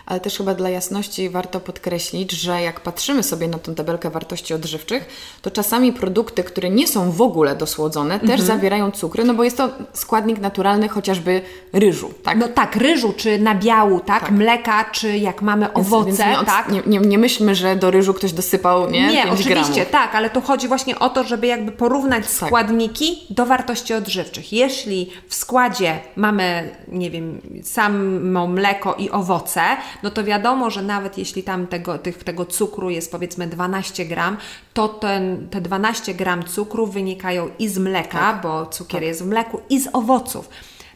A: ale też chyba dla jasności warto podkreślić, że jak patrzymy sobie na tą tabelkę wartości odżywczych, to czasami produkty, które nie są w ogóle dosłodzone, też mhm. zawierają cukry, no bo jest to składnik naturalny chociażby ryżu, tak?
B: No tak, ryżu, czy nabiału, tak? tak. Mleka, czy jak mamy owoce, więc, więc nie, tak?
A: Nie, nie, nie, myślmy, że do ryżu ktoś dosypał, nie?
B: Nie, oczywiście, gramów. tak, ale tu chodzi właśnie o to, żeby jakby porównać tak. składniki do wartości odżywczych. Jeśli w składzie mamy, nie wiem, samo mleko i owoce, no to wiadomo, że nawet jeśli tam tego, tych, tego cukru jest powiedzmy 12 gram, to ten, te 12 gram cukru wynikają i z mleka, tak. bo cukier tak. jest w mleku, i z owoców.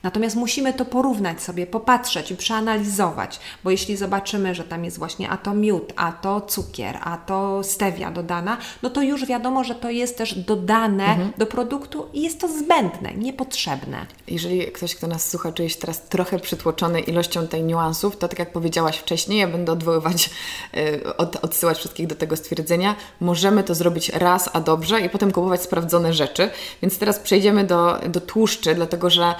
B: Natomiast musimy to porównać sobie, popatrzeć i przeanalizować, bo jeśli zobaczymy, że tam jest właśnie a to miód, a to cukier, a to stevia dodana, no to już wiadomo, że to jest też dodane mhm. do produktu i jest to zbędne, niepotrzebne.
A: Jeżeli ktoś, kto nas słucha, czuje się teraz trochę przytłoczony ilością tej niuansów, to tak jak powiedziałaś wcześniej, ja będę odwoływać, y, od, odsyłać wszystkich do tego stwierdzenia, możemy to zrobić raz, a dobrze i potem kupować sprawdzone rzeczy. Więc teraz przejdziemy do, do tłuszczy, dlatego że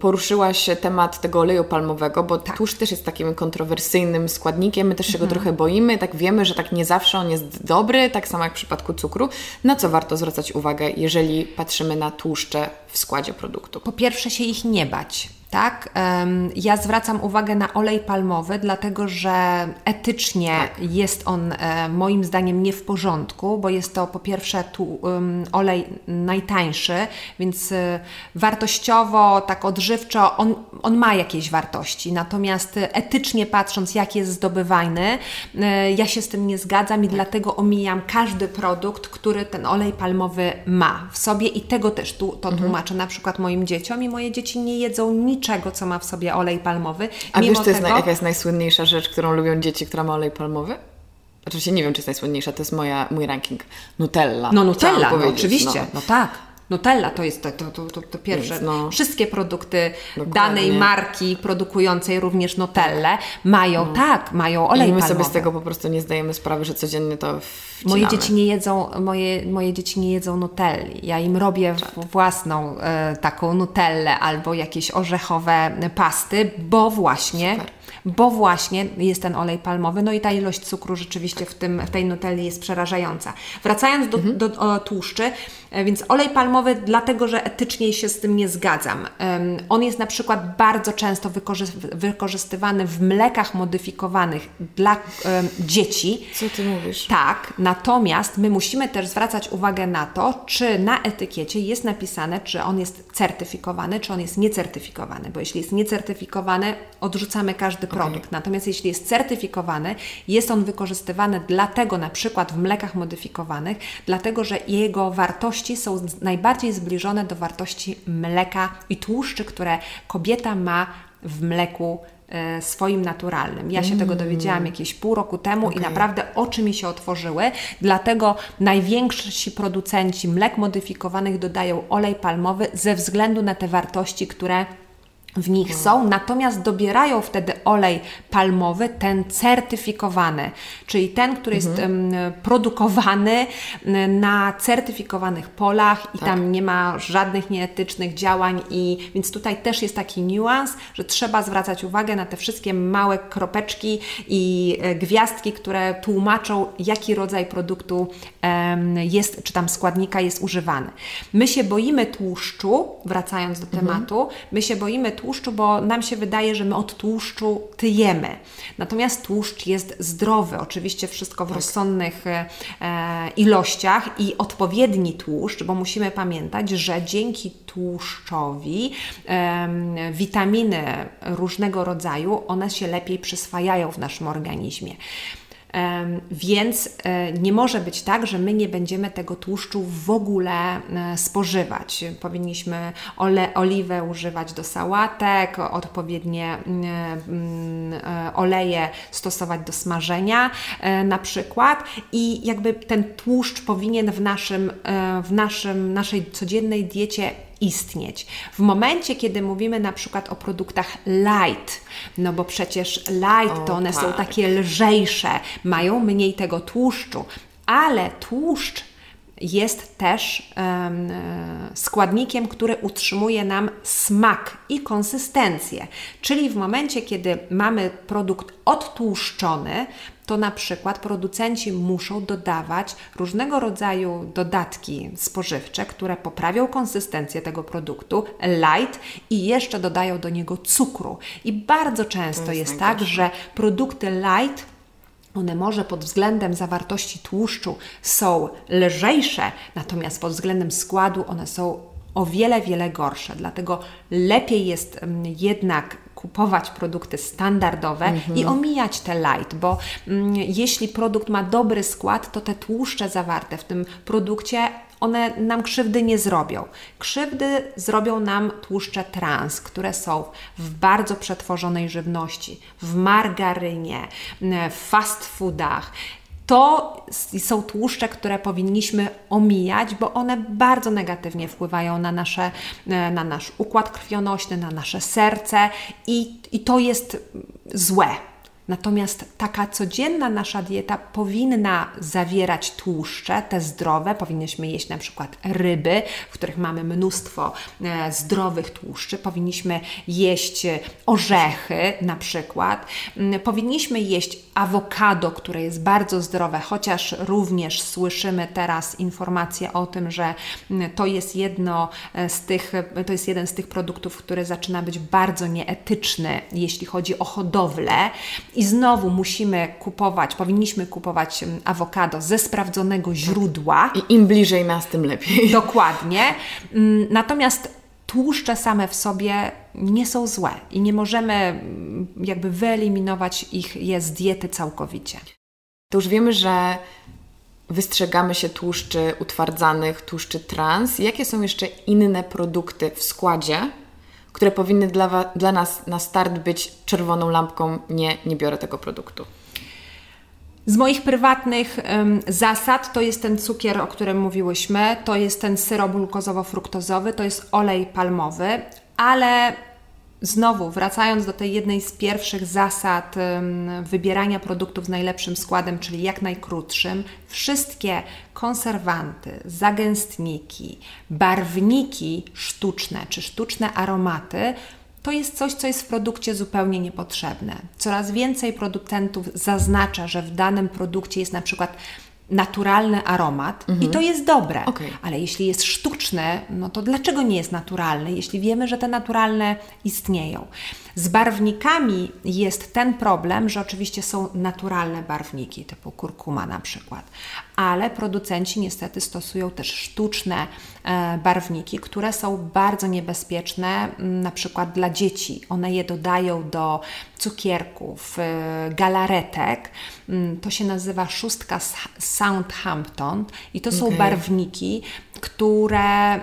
A: poruszyłaś temat tego oleju palmowego, bo tak. tłuszcz też jest takim kontrowersyjnym składnikiem, my też się mhm. go trochę boimy, tak wiemy, że tak nie zawsze on jest dobry, tak samo jak w przypadku cukru. Na co warto zwracać uwagę, jeżeli patrzymy na tłuszcze w składzie produktu?
B: Po pierwsze się ich nie bać tak? Ja zwracam uwagę na olej palmowy, dlatego że etycznie tak. jest on e, moim zdaniem nie w porządku, bo jest to po pierwsze tu olej najtańszy, więc e, wartościowo, tak odżywczo on, on ma jakieś wartości. Natomiast etycznie patrząc, jak jest zdobywany, e, ja się z tym nie zgadzam i tak. dlatego omijam każdy produkt, który ten olej palmowy ma w sobie i tego też tu, to mhm. tłumaczę na przykład moim dzieciom i moje dzieci nie jedzą nic niczego, co ma w sobie olej palmowy.
A: A wiesz, to jest tego... jaka jest najsłynniejsza rzecz, którą lubią dzieci, która ma olej palmowy? Oczywiście nie wiem, czy jest najsłynniejsza, to jest moja, mój ranking. Nutella.
B: No Nutella, no, oczywiście, no. no tak. Nutella to jest to, to, to, to, pierwsze.
A: No.
B: Wszystkie produkty
A: Dokładnie.
B: danej marki produkującej również Nutellę mają, tak, mają olej
A: I my
B: palmowy.
A: sobie z tego po prostu nie zdajemy sprawy, że codziennie to wcinamy.
B: Moje dzieci nie jedzą, moje, moje dzieci nie jedzą nutelli. Ja im robię własną e, taką nutellę albo jakieś orzechowe pasty, bo właśnie,
A: Super.
B: bo właśnie jest ten olej palmowy, no i ta ilość cukru rzeczywiście w, tym, w tej nutelli jest przerażająca. Wracając do,
A: Mhm.
B: do o, tłuszczy, więc olej palmowy dlatego, że etycznie się z tym nie zgadzam. On jest na przykład bardzo często wykorzy- wykorzystywany w mlekach modyfikowanych dla dzieci,
A: Co ty mówisz?
B: tak, natomiast my musimy też zwracać uwagę na to, czy na etykiecie jest napisane, czy on jest certyfikowany, czy on jest niecertyfikowany, bo jeśli jest niecertyfikowany, odrzucamy każdy produkt. Natomiast jeśli jest certyfikowany, jest on wykorzystywany dlatego na przykład w mlekach modyfikowanych, dlatego że jego wartości są z- najbardziej zbliżone do wartości mleka i tłuszczy, które kobieta ma w mleku e, swoim naturalnym. Ja się tego dowiedziałam jakieś pół roku temu i naprawdę oczy mi się otworzyły, dlatego najwięksi producenci mlek modyfikowanych dodają olej palmowy ze względu na te wartości, które w nich są, natomiast dobierają wtedy olej palmowy, ten certyfikowany, czyli ten, który jest em, produkowany na certyfikowanych polach i tam nie ma żadnych nieetycznych działań i więc tutaj też jest taki niuans, że trzeba zwracać uwagę na te wszystkie małe kropeczki i e, gwiazdki, które tłumaczą, jaki rodzaj produktu jest, czy tam składnika jest używany. My się boimy tłuszczu, wracając do tematu, my się boimy tłuszczu, bo nam się wydaje, że my od tłuszczu tyjemy. Natomiast tłuszcz jest zdrowy, oczywiście wszystko w rozsądnych e, e, ilościach i odpowiedni tłuszcz, bo musimy pamiętać, że dzięki tłuszczowi em, witaminy różnego rodzaju, one się lepiej przyswajają w naszym organizmie. Więc e, nie może być tak, że my nie będziemy tego tłuszczu w ogóle e, spożywać. Powinniśmy ole, oliwę używać do sałatek, odpowiednie mm, mm, e, oleje stosować do smażenia na przykład i jakby ten tłuszcz powinien w naszym, w naszym, naszej codziennej diecie istnieć. W momencie, kiedy mówimy na przykład o produktach light, no bo przecież light
A: O,
B: to one są
A: tak.
B: takie lżejsze, mają mniej tego tłuszczu, ale tłuszcz jest też e, składnikiem, który utrzymuje nam smak i konsystencję. Czyli w momencie, kiedy mamy produkt odtłuszczony, to na przykład producenci muszą dodawać różnego rodzaju dodatki spożywcze, które poprawią konsystencję tego produktu, light i jeszcze dodają do niego cukru. I bardzo często
A: jest
B: jest tak, że produkty light one może pod względem zawartości tłuszczu są lżejsze, natomiast pod względem składu one są o wiele, wiele gorsze. Dlatego lepiej jest mm, jednak kupować produkty standardowe i omijać te light, bo mm, jeśli produkt ma dobry skład, to te tłuszcze zawarte w tym produkcie one nam krzywdy nie zrobią. Krzywdy zrobią nam tłuszcze trans, które są w bardzo przetworzonej żywności, w margarynie, m, w fast foodach. To są tłuszcze, które powinniśmy omijać, bo one bardzo negatywnie wpływają na, nasze, e, na nasz układ krwionośny, na nasze serce i, i to jest złe. Natomiast taka codzienna nasza dieta powinna zawierać tłuszcze, te zdrowe. Powinniśmy jeść na przykład ryby, w których mamy mnóstwo e, zdrowych tłuszczy. Powinniśmy jeść e, orzechy na przykład. Mm, Powinniśmy jeść awokado, które jest bardzo zdrowe, chociaż również słyszymy teraz informacje o tym, że mm, to jest jedno e, z tych, to jest jeden z tych produktów, który zaczyna być bardzo nieetyczny, jeśli chodzi o hodowlę. I znowu musimy kupować, powinniśmy kupować awokado ze sprawdzonego źródła.
A: I im bliżej nas, tym lepiej. [laughs]
B: Dokładnie. Mm, Natomiast tłuszcze same w sobie nie są złe i nie możemy mm, jakby wyeliminować ich je z diety całkowicie.
A: To już wiemy, że wystrzegamy się tłuszczy utwardzanych, tłuszczy trans. Jakie są jeszcze inne produkty w składzie, które powinny dla, dla nas na start być czerwoną lampką? Nie, nie biorę tego produktu.
B: Z moich prywatnych zasad to jest ten cukier, o którym mówiłyśmy, to jest ten syrop glukozowo-fruktozowy, to jest olej palmowy, ale Znowu, wracając do tej jednej z pierwszych zasad wybierania produktów z najlepszym składem, czyli jak najkrótszym, wszystkie konserwanty, zagęstniki, barwniki sztuczne czy sztuczne aromaty to jest coś, co jest w produkcie zupełnie niepotrzebne. Coraz więcej producentów zaznacza, że w danym produkcie jest na przykład naturalny aromat mhm. i to jest dobre. Okay. Ale jeśli jest sztuczny, no to dlaczego nie jest naturalny, jeśli wiemy, że te naturalne istnieją? Z barwnikami jest ten problem, że oczywiście są naturalne barwniki, typu kurkuma na przykład, ale producenci niestety stosują też sztuczne e, barwniki, które są bardzo niebezpieczne, na przykład dla dzieci. One je dodają do cukierków, e, galaretek. To się nazywa szóstka Southampton i to są barwniki, które,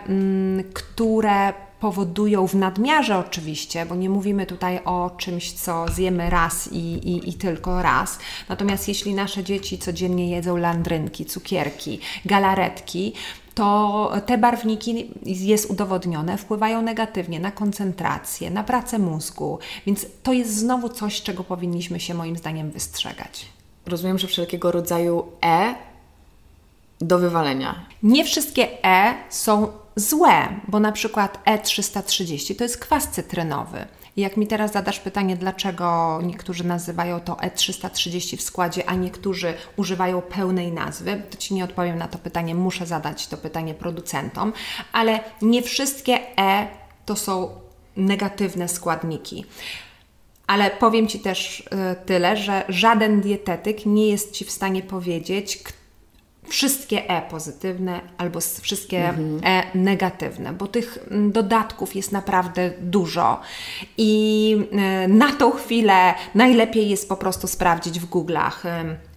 B: które powodują w nadmiarze oczywiście, bo nie mówimy tutaj o czymś, co zjemy raz i, i, i, tylko raz. Natomiast jeśli nasze dzieci codziennie jedzą landrynki, cukierki, galaretki, to te barwniki, jest udowodnione, wpływają negatywnie na koncentrację, na pracę mózgu, więc to jest znowu coś, czego powinniśmy się moim zdaniem wystrzegać.
A: Rozumiem, że wszelkiego rodzaju E do wywalenia.
B: Nie wszystkie E są złe, bo na przykład E330 to jest kwas cytrynowy. Jak mi teraz zadasz pytanie, dlaczego niektórzy nazywają to E330 w składzie, a niektórzy używają pełnej nazwy, to Ci nie odpowiem na to pytanie, muszę zadać to pytanie producentom, ale nie wszystkie E to są negatywne składniki. Ale powiem Ci też y, tyle, że żaden dietetyk nie jest Ci w stanie powiedzieć, wszystkie E pozytywne albo wszystkie mhm. E negatywne, bo tych mm, dodatków jest naprawdę dużo i e, na tą chwilę najlepiej jest po prostu sprawdzić w Google'ach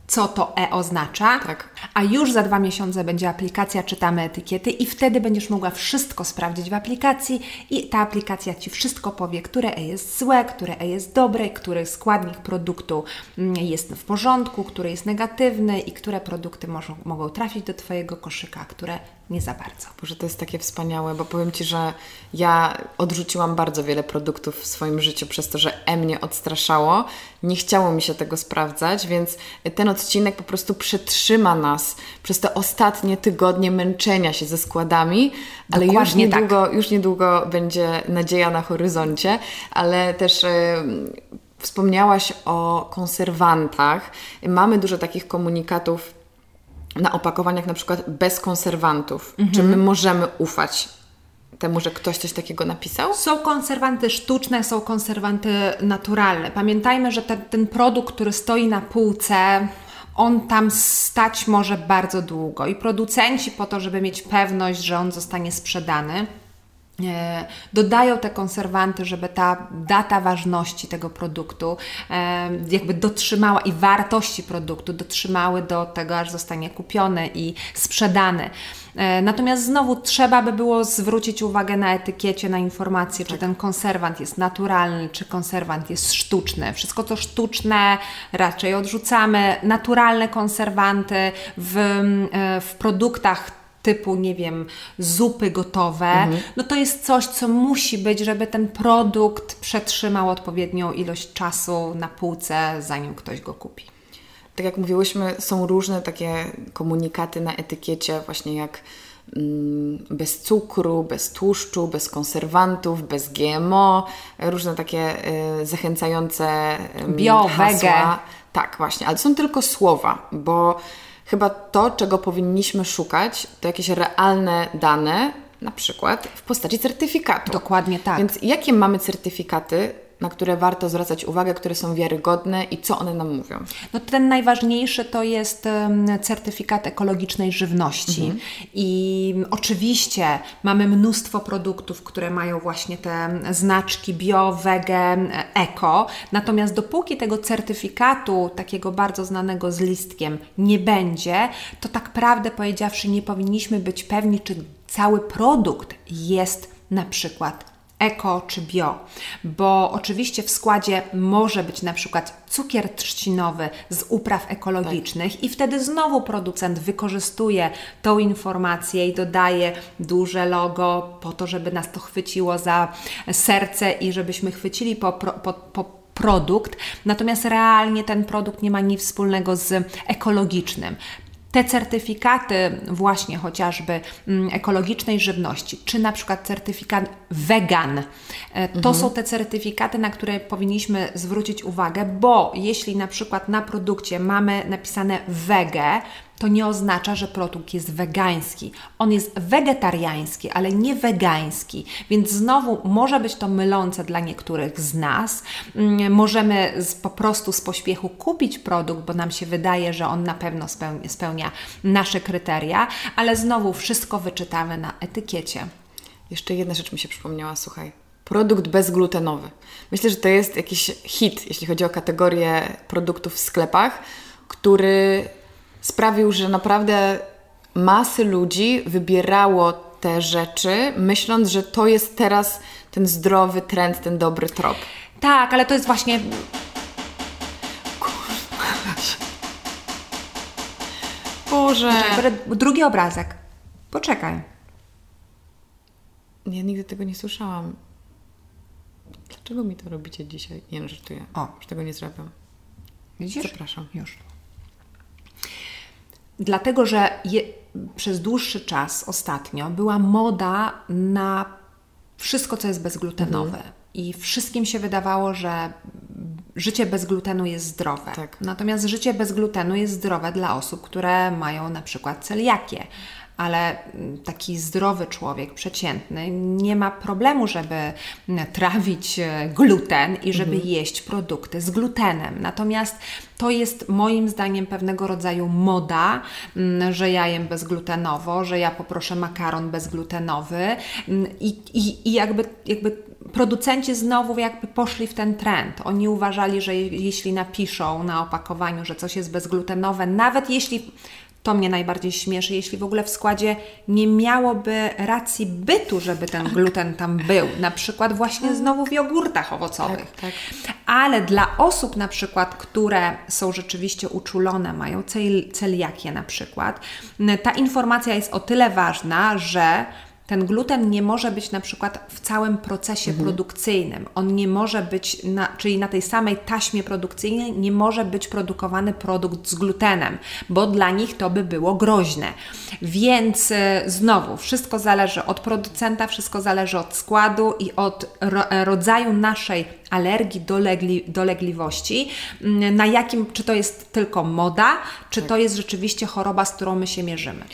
B: co to E oznacza, tak. a już za dwa miesiące będzie aplikacja Czytamy etykiety i wtedy będziesz mogła wszystko sprawdzić w aplikacji i ta aplikacja Ci wszystko powie, które E jest złe, które E jest dobre, który składnik produktu mm, jest w porządku, który jest negatywny i które produkty mogą, mogą trafić do Twojego koszyka, a które nie za bardzo.
A: Boże, to jest takie wspaniałe, bo powiem Ci, że ja odrzuciłam bardzo wiele produktów w swoim życiu przez to, że E mnie odstraszało. Nie chciało mi się tego sprawdzać, więc ten odcinek po prostu przetrzyma nas przez te ostatnie tygodnie męczenia się ze składami, ale już tak. niedługo, tak. już niedługo będzie nadzieja na horyzoncie, ale też... Yy, Wspomniałaś o konserwantach. Mamy dużo takich komunikatów na opakowaniach na przykład bez konserwantów. Mhm. Czy my możemy ufać temu, że ktoś coś takiego napisał?
B: Są konserwanty sztuczne, są konserwanty naturalne. Pamiętajmy, że ten, ten produkt, który stoi na półce, on tam stać może bardzo długo i producenci po to, żeby mieć pewność, że on zostanie sprzedany, dodają te konserwanty, żeby ta data ważności tego produktu e, jakby dotrzymała i wartości produktu dotrzymały do tego, aż zostanie kupiony i sprzedany. E, natomiast znowu trzeba by było zwrócić uwagę na etykiecie, na informację, tak. czy ten konserwant jest naturalny, czy konserwant jest sztuczny. Wszystko co sztuczne raczej odrzucamy. Naturalne konserwanty w, w produktach typu, nie wiem, zupy gotowe, mhm. no to jest coś, co musi być, żeby ten produkt przetrzymał odpowiednią ilość czasu na półce, zanim ktoś go kupi.
A: Tak jak mówiłyśmy, są różne takie komunikaty na etykiecie, właśnie jak mm, bez cukru, bez tłuszczu, bez konserwantów, bez GMO, różne takie y, zachęcające
B: y, bio,
A: hasła. Tak, właśnie, ale są tylko słowa, bo chyba to, czego powinniśmy szukać, to jakieś realne dane, na przykład w postaci certyfikatu.
B: Dokładnie tak.
A: Więc jakie mamy certyfikaty, na które warto zwracać uwagę, które są wiarygodne i co one nam mówią?
B: No ten najważniejszy to jest certyfikat ekologicznej żywności. Mhm. I oczywiście mamy mnóstwo produktów, które mają właśnie te znaczki bio, wege, eko. Natomiast dopóki tego certyfikatu, takiego bardzo znanego z listkiem, nie będzie, to tak prawdę powiedziawszy, nie powinniśmy być pewni, czy cały produkt jest na przykład eko czy bio, bo oczywiście w składzie może być na przykład cukier trzcinowy z upraw ekologicznych tak. i wtedy znowu producent wykorzystuje tą informację i dodaje duże logo po to, żeby nas to chwyciło za serce i żebyśmy chwycili po, po, po produkt, natomiast realnie ten produkt nie ma nic wspólnego z ekologicznym te certyfikaty właśnie chociażby mm, ekologicznej żywności, czy na przykład certyfikat vegan, e, to mhm. są te certyfikaty, na które powinniśmy zwrócić uwagę, bo jeśli na przykład na produkcie mamy napisane wege, to nie oznacza, że produkt jest wegański. On jest wegetariański, ale nie wegański, więc znowu może być to mylące dla niektórych z nas. Mm, możemy z, po prostu z pośpiechu kupić produkt, bo nam się wydaje, że on na pewno spełnia, spełnia nasze kryteria, ale znowu wszystko wyczytamy na etykiecie.
A: Jeszcze jedna rzecz mi się przypomniała, słuchaj. Produkt bezglutenowy. Myślę, że to jest jakiś hit, jeśli chodzi o kategorię produktów w sklepach, który sprawił, że naprawdę masy ludzi wybierało te rzeczy, myśląc, że to jest teraz ten zdrowy trend, ten dobry trop.
B: Tak, ale to jest właśnie.
A: Boże.
B: drugi obrazek. Poczekaj.
A: Ja nigdy tego nie słyszałam. Dlaczego mi to robicie dzisiaj? Nie no, żartuję. O. Już tego nie zrobię.
B: Widzisz?
A: Zapraszam.
B: Już. Dlatego, że je, przez dłuższy czas ostatnio była moda na wszystko, co jest bezglutenowe. Mhm. I wszystkim się wydawało, że życie bez glutenu jest zdrowe. Tak. Natomiast życie bez glutenu jest zdrowe dla osób, które mają na przykład celiakię ale mm, taki zdrowy człowiek, przeciętny, nie ma problemu, żeby mm, trawić e, gluten i żeby mhm. jeść produkty z glutenem. Natomiast to jest moim zdaniem pewnego rodzaju moda, mm, że ja jem bezglutenowo, że ja poproszę makaron bezglutenowy i, i, i jakby, jakby producenci znowu jakby poszli w ten trend. Oni uważali, że jeśli napiszą na opakowaniu, że coś jest bezglutenowe, nawet jeśli to mnie najbardziej śmieszy, jeśli w ogóle w składzie nie miałoby racji bytu, żeby ten gluten tam był. Na przykład właśnie tak. znowu w jogurtach owocowych. Tak, tak. Ale dla osób na przykład, które są rzeczywiście uczulone, mają cel, celiakię na przykład, ta informacja jest o tyle ważna, że ten gluten nie może być na przykład w całym procesie mhm. produkcyjnym. On nie może być, na, czyli na tej samej taśmie produkcyjnej, nie może być produkowany produkt z glutenem, bo dla nich to by było groźne. Więc y, znowu, wszystko zależy od producenta, wszystko zależy od składu i od ro, rodzaju naszej alergii, dolegli, dolegliwości, mm, na jakim, czy to jest tylko moda, czy to jest rzeczywiście choroba, z którą my się mierzymy.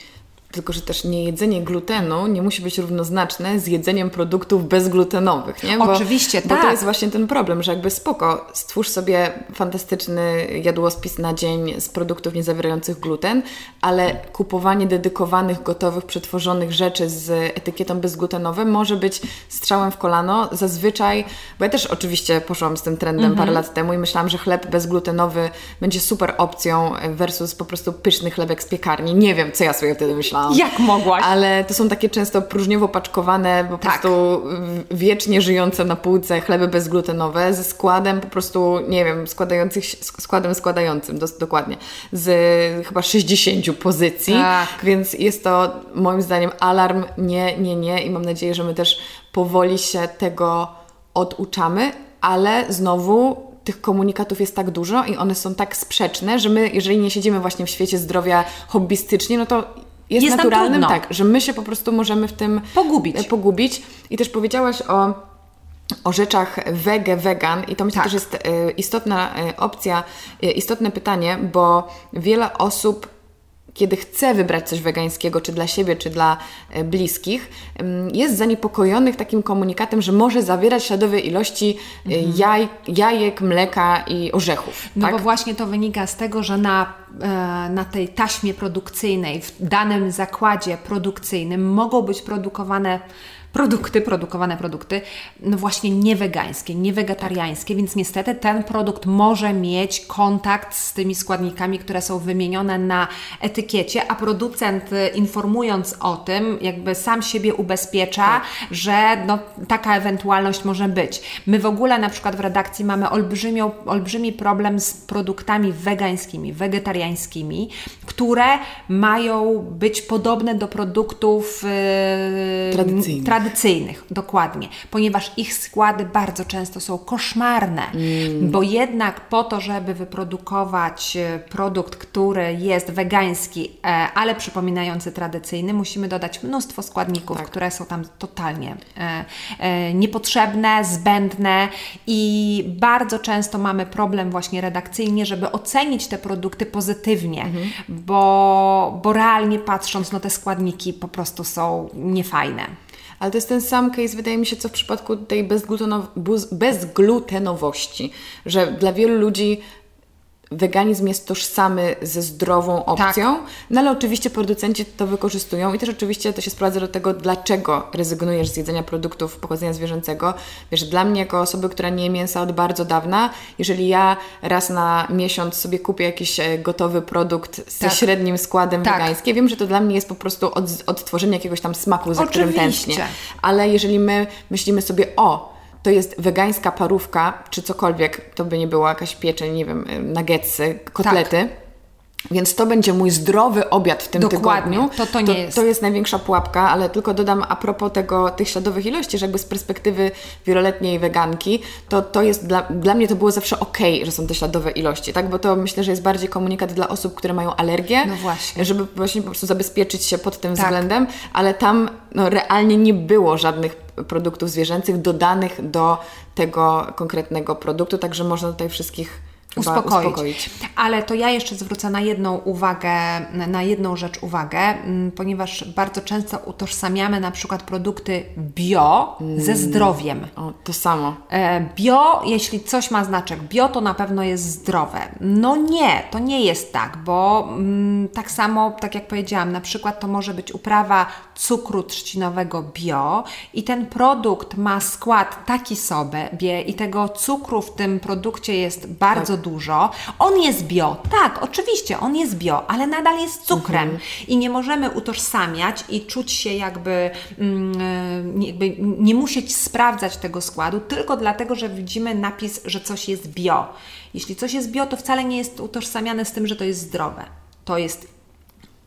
A: Tylko, że też nie jedzenie glutenu nie musi być równoznaczne z jedzeniem produktów bezglutenowych, nie?
B: Bo, Oczywiście,
A: bo
B: tak.
A: Bo to jest właśnie ten problem, że jakby spoko, stwórz sobie fantastyczny jadłospis na dzień z produktów nie zawierających gluten, ale kupowanie dedykowanych, gotowych, przetworzonych rzeczy z etykietą bezglutenowym może być strzałem w kolano. Zazwyczaj, bo ja też oczywiście poszłam z tym trendem mhm. parę lat temu i myślałam, że chleb bezglutenowy będzie super opcją versus po prostu pyszny chlebek z piekarni. Nie wiem, co ja sobie wtedy myślałam
B: jak mogłaś?
A: Ale to są takie często próżniowo paczkowane, po tak. prostu wiecznie żyjące na półce chleby bezglutenowe ze składem po prostu, nie wiem, składających, składem składającym, do, dokładnie, z chyba 60 pozycji. Tak. Więc jest to moim zdaniem alarm nie, nie, nie i mam nadzieję, że my też powoli się tego oduczamy, ale znowu tych komunikatów jest tak dużo i one są tak sprzeczne, że my, jeżeli nie siedzimy właśnie w świecie zdrowia hobbystycznie, no to jest, jest naturalnym, tak, że my się po prostu możemy w tym
B: pogubić.
A: E, pogubić. I też powiedziałaś o, o rzeczach wege, vegan i to myślę, tak. że jest e, istotna e, opcja, istotne pytanie, bo wiele osób kiedy chce wybrać coś wegańskiego, czy dla siebie, czy dla bliskich, jest zaniepokojonych takim komunikatem, że może zawierać śladowe ilości mhm. jaj, jajek, mleka i orzechów.
B: No
A: tak?
B: bo właśnie to wynika z tego, że na E, na tej taśmie produkcyjnej, w danym zakładzie produkcyjnym mogą być produkowane produkty, produkowane produkty, no właśnie nie wegańskie, nie wegetariańskie, więc niestety ten produkt może mieć kontakt z tymi składnikami, które są wymienione na etykiecie, a producent y, informując o tym, jakby sam siebie ubezpiecza, tak. że no, taka ewentualność może być. My w ogóle na przykład w redakcji mamy olbrzymią, olbrzymi problem z produktami wegańskimi, wegetariańskimi, które mają być podobne do produktów
A: yy, tradycyjnych.
B: Tradycyjnych. Dokładnie, ponieważ ich składy bardzo często są koszmarne, mm. bo jednak po to, żeby wyprodukować e, produkt, który jest wegański, e, ale przypominający tradycyjny, musimy dodać mnóstwo składników, tak. które są tam totalnie e, niepotrzebne, zbędne i bardzo często mamy problem właśnie redakcyjnie, żeby ocenić te produkty pozytywnie, mhm. bo, bo realnie patrząc, no te składniki po prostu są niefajne.
A: Ale to jest ten sam case, wydaje mi się, co w przypadku tej bezglutenowości, że dla wielu ludzi weganizm jest tożsamy ze zdrową opcją, tak. no ale oczywiście producenci to wykorzystują i też oczywiście to się sprowadza do tego, dlaczego rezygnujesz z jedzenia produktów pochodzenia zwierzęcego. Wiesz, dla mnie jako osoby, która nie je mięsa od bardzo dawna, jeżeli ja raz na miesiąc sobie kupię jakiś e, gotowy produkt ze tak. średnim składem tak. wegańskim, wiem, że to dla mnie jest po prostu od, odtworzenie jakiegoś tam smaku, za oczywiście. którym tęsknię. Ale jeżeli my myślimy sobie, o, to jest wegańska parówka, czy cokolwiek, to by nie była jakaś pieczeń, nie wiem, nuggetsy, kotlety. Tak. Więc to będzie mój zdrowy obiad w tym
B: Dokładnie.
A: tygodniu.
B: To, to nie to, jest.
A: To jest największa pułapka, ale tylko dodam a propos tego, tych śladowych ilości, że jakby z perspektywy wieloletniej weganki, to, to jest dla, dla mnie to było zawsze ok, że są te śladowe ilości, tak? Bo to myślę, że jest bardziej komunikat dla osób, które mają alergię,
B: no właśnie.
A: żeby właśnie po prostu zabezpieczyć się pod tym tak. względem, ale tam no, realnie nie było żadnych produktów zwierzęcych dodanych do tego konkretnego produktu, także można tutaj wszystkich uspokoić. uspokoić.
B: Ale to ja jeszcze zwrócę na jedną uwagę, na jedną rzecz uwagę, mm, ponieważ bardzo często utożsamiamy na przykład produkty bio mm. ze zdrowiem.
A: O, to samo.
B: E, bio, jeśli coś ma znaczek bio, to na pewno jest zdrowe. No nie, to nie jest tak, bo mm, tak samo, tak jak powiedziałam, na przykład to może być uprawa cukru trzcinowego bio i ten produkt ma skład taki sobie i tego cukru w tym produkcie jest bardzo tak. Dużo. On jest bio, tak, oczywiście, on jest bio, ale nadal jest cukrem mhm. i nie możemy utożsamiać i czuć się jakby, mm, jakby nie musieć sprawdzać tego składu tylko dlatego, że widzimy napis, że coś jest bio. Jeśli coś jest bio, to wcale nie jest utożsamiane z tym, że to jest zdrowe. To jest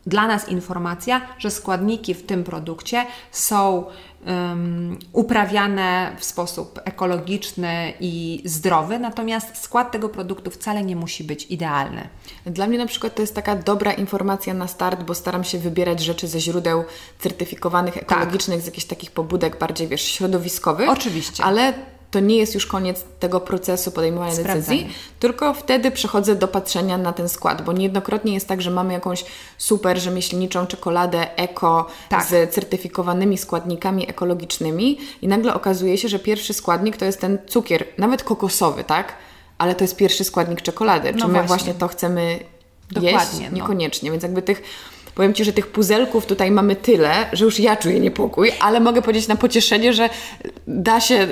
B: dla nas informacja, że składniki w tym produkcie są um, uprawiane w sposób ekologiczny i zdrowy, natomiast skład tego produktu wcale nie musi być idealny.
A: Dla mnie na przykład to jest taka dobra informacja na start, bo staram się wybierać rzeczy ze źródeł certyfikowanych, ekologicznych, tak. z jakichś takich pobudek bardziej, wiesz, środowiskowych.
B: Oczywiście.
A: Ale to nie jest już koniec tego procesu podejmowania Sprawdzanie. decyzji, tylko wtedy przechodzę do patrzenia na ten skład, bo niejednokrotnie jest tak, że mamy jakąś super rzemieślniczą czekoladę eko tak. z certyfikowanymi składnikami ekologicznymi i nagle okazuje się, że pierwszy składnik to jest ten cukier, nawet kokosowy, tak? Ale to jest pierwszy składnik czekolady. Czy no my właśnie. właśnie to chcemy Dokładnie, jeść? No. Niekoniecznie, więc jakby tych Powiem Ci, że tych puzelków tutaj mamy tyle, że już ja czuję niepokój, ale mogę powiedzieć na pocieszenie, że da się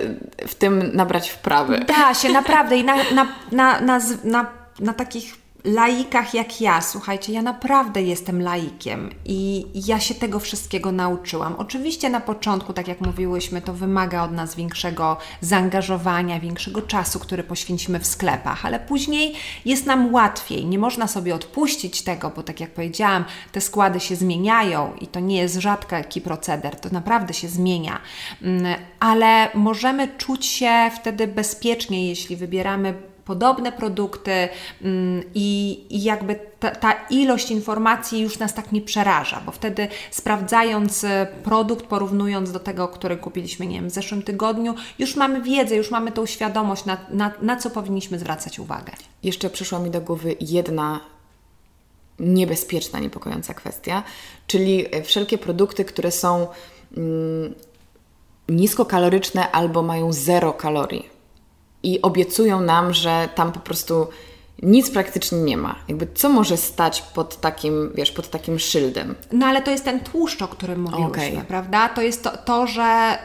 A: w tym nabrać wprawy.
B: Da się, naprawdę. I na, na, na, na, na, takich laikach jak ja, słuchajcie, ja naprawdę jestem laikiem i ja się tego wszystkiego nauczyłam. Oczywiście na początku, tak jak mówiłyśmy, to wymaga od nas większego zaangażowania, większego czasu, który poświęcimy w sklepach, ale później jest nam łatwiej. Nie można sobie odpuścić tego, bo tak jak powiedziałam, te składy się zmieniają i to nie jest rzadki proceder, to naprawdę się zmienia. Mm, ale możemy czuć się wtedy bezpiecznie, jeśli wybieramy podobne produkty mm, i, jakby ta, ta, ilość informacji już nas tak nie przeraża, bo wtedy sprawdzając e, produkt, porównując do tego, który kupiliśmy, nie wiem, w zeszłym tygodniu, już mamy wiedzę, już mamy tą świadomość, na, na, na co powinniśmy zwracać uwagę.
A: Jeszcze przyszła mi do głowy jedna niebezpieczna, niepokojąca kwestia, czyli e, wszelkie produkty, które są mm, niskokaloryczne albo mają zero kalorii i obiecują nam, że tam po prostu nic praktycznie nie ma. Jakby co może stać pod takim, wiesz, pod takim szyldem?
B: No ale to jest ten tłuszcz, o którym mówiłyśmy, okay. prawda? To jest to, to że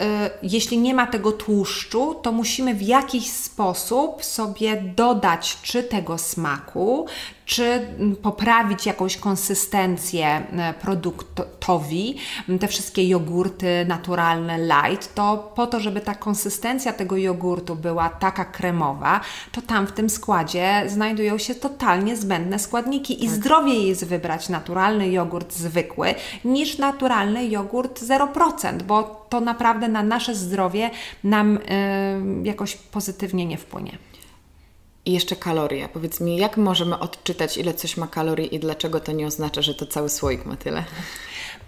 B: y, jeśli nie ma tego tłuszczu, to musimy w jakiś sposób sobie dodać czy tego smaku, czy poprawić jakąś konsystencję e, produktowi, te wszystkie jogurty naturalne, light, to po to, żeby ta konsystencja tego jogurtu była taka kremowa, to tam w tym składzie znajdują się totalnie zbędne składniki i tak. zdrowiej jest wybrać naturalny jogurt zwykły niż naturalny jogurt 0%, bo to naprawdę na nasze zdrowie nam yy, jakoś pozytywnie nie wpłynie.
A: I jeszcze kalorie. Powiedz mi, jak możemy odczytać, ile coś ma kalorii i dlaczego to nie oznacza, że to cały słoik ma tyle?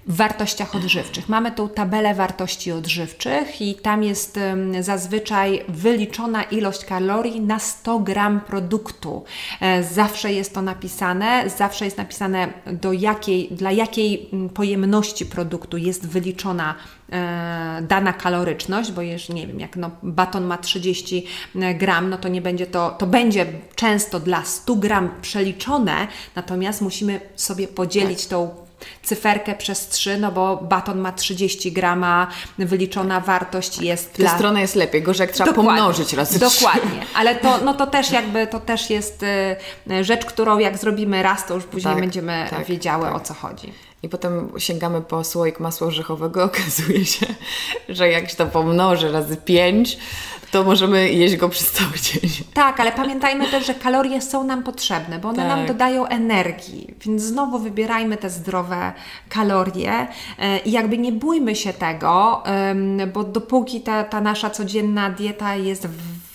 B: Wartościach odżywczych. Mamy tą tabelę wartości odżywczych i tam jest zazwyczaj wyliczona ilość kalorii na 100 gram produktu. E, zawsze jest to napisane, zawsze jest napisane do jakiej, dla jakiej pojemności produktu jest wyliczona e, dana kaloryczność, bo jeżeli nie wiem, jak no, baton ma 30 e, gram, no to nie będzie to, to będzie często dla 100 gram przeliczone, natomiast musimy sobie podzielić tak. tą cyferkę przez 3, no bo baton ma 30 grama, wyliczona wartość jest
A: Ta dla... strona jest lepiej, gorzej jak trzeba Dokładnie. pomnożyć razy
B: Dokładnie, [laughs] ale to, no to też jakby, to też jest y, rzecz, którą jak zrobimy raz, to już później tak, będziemy tak, wiedziały tak. o co chodzi.
A: I potem sięgamy po słoik masła orzechowego, [laughs] okazuje się, że jak się to pomnoży razy 5, to możemy jeść go przez cały dzień.
B: Tak, ale pamiętajmy też, że kalorie są nam potrzebne, bo one tak. nam dodają energii, więc znowu wybierajmy te zdrowe kalorie e, i jakby nie bójmy się tego, bo dopóki ta, ta nasza codzienna dieta jest w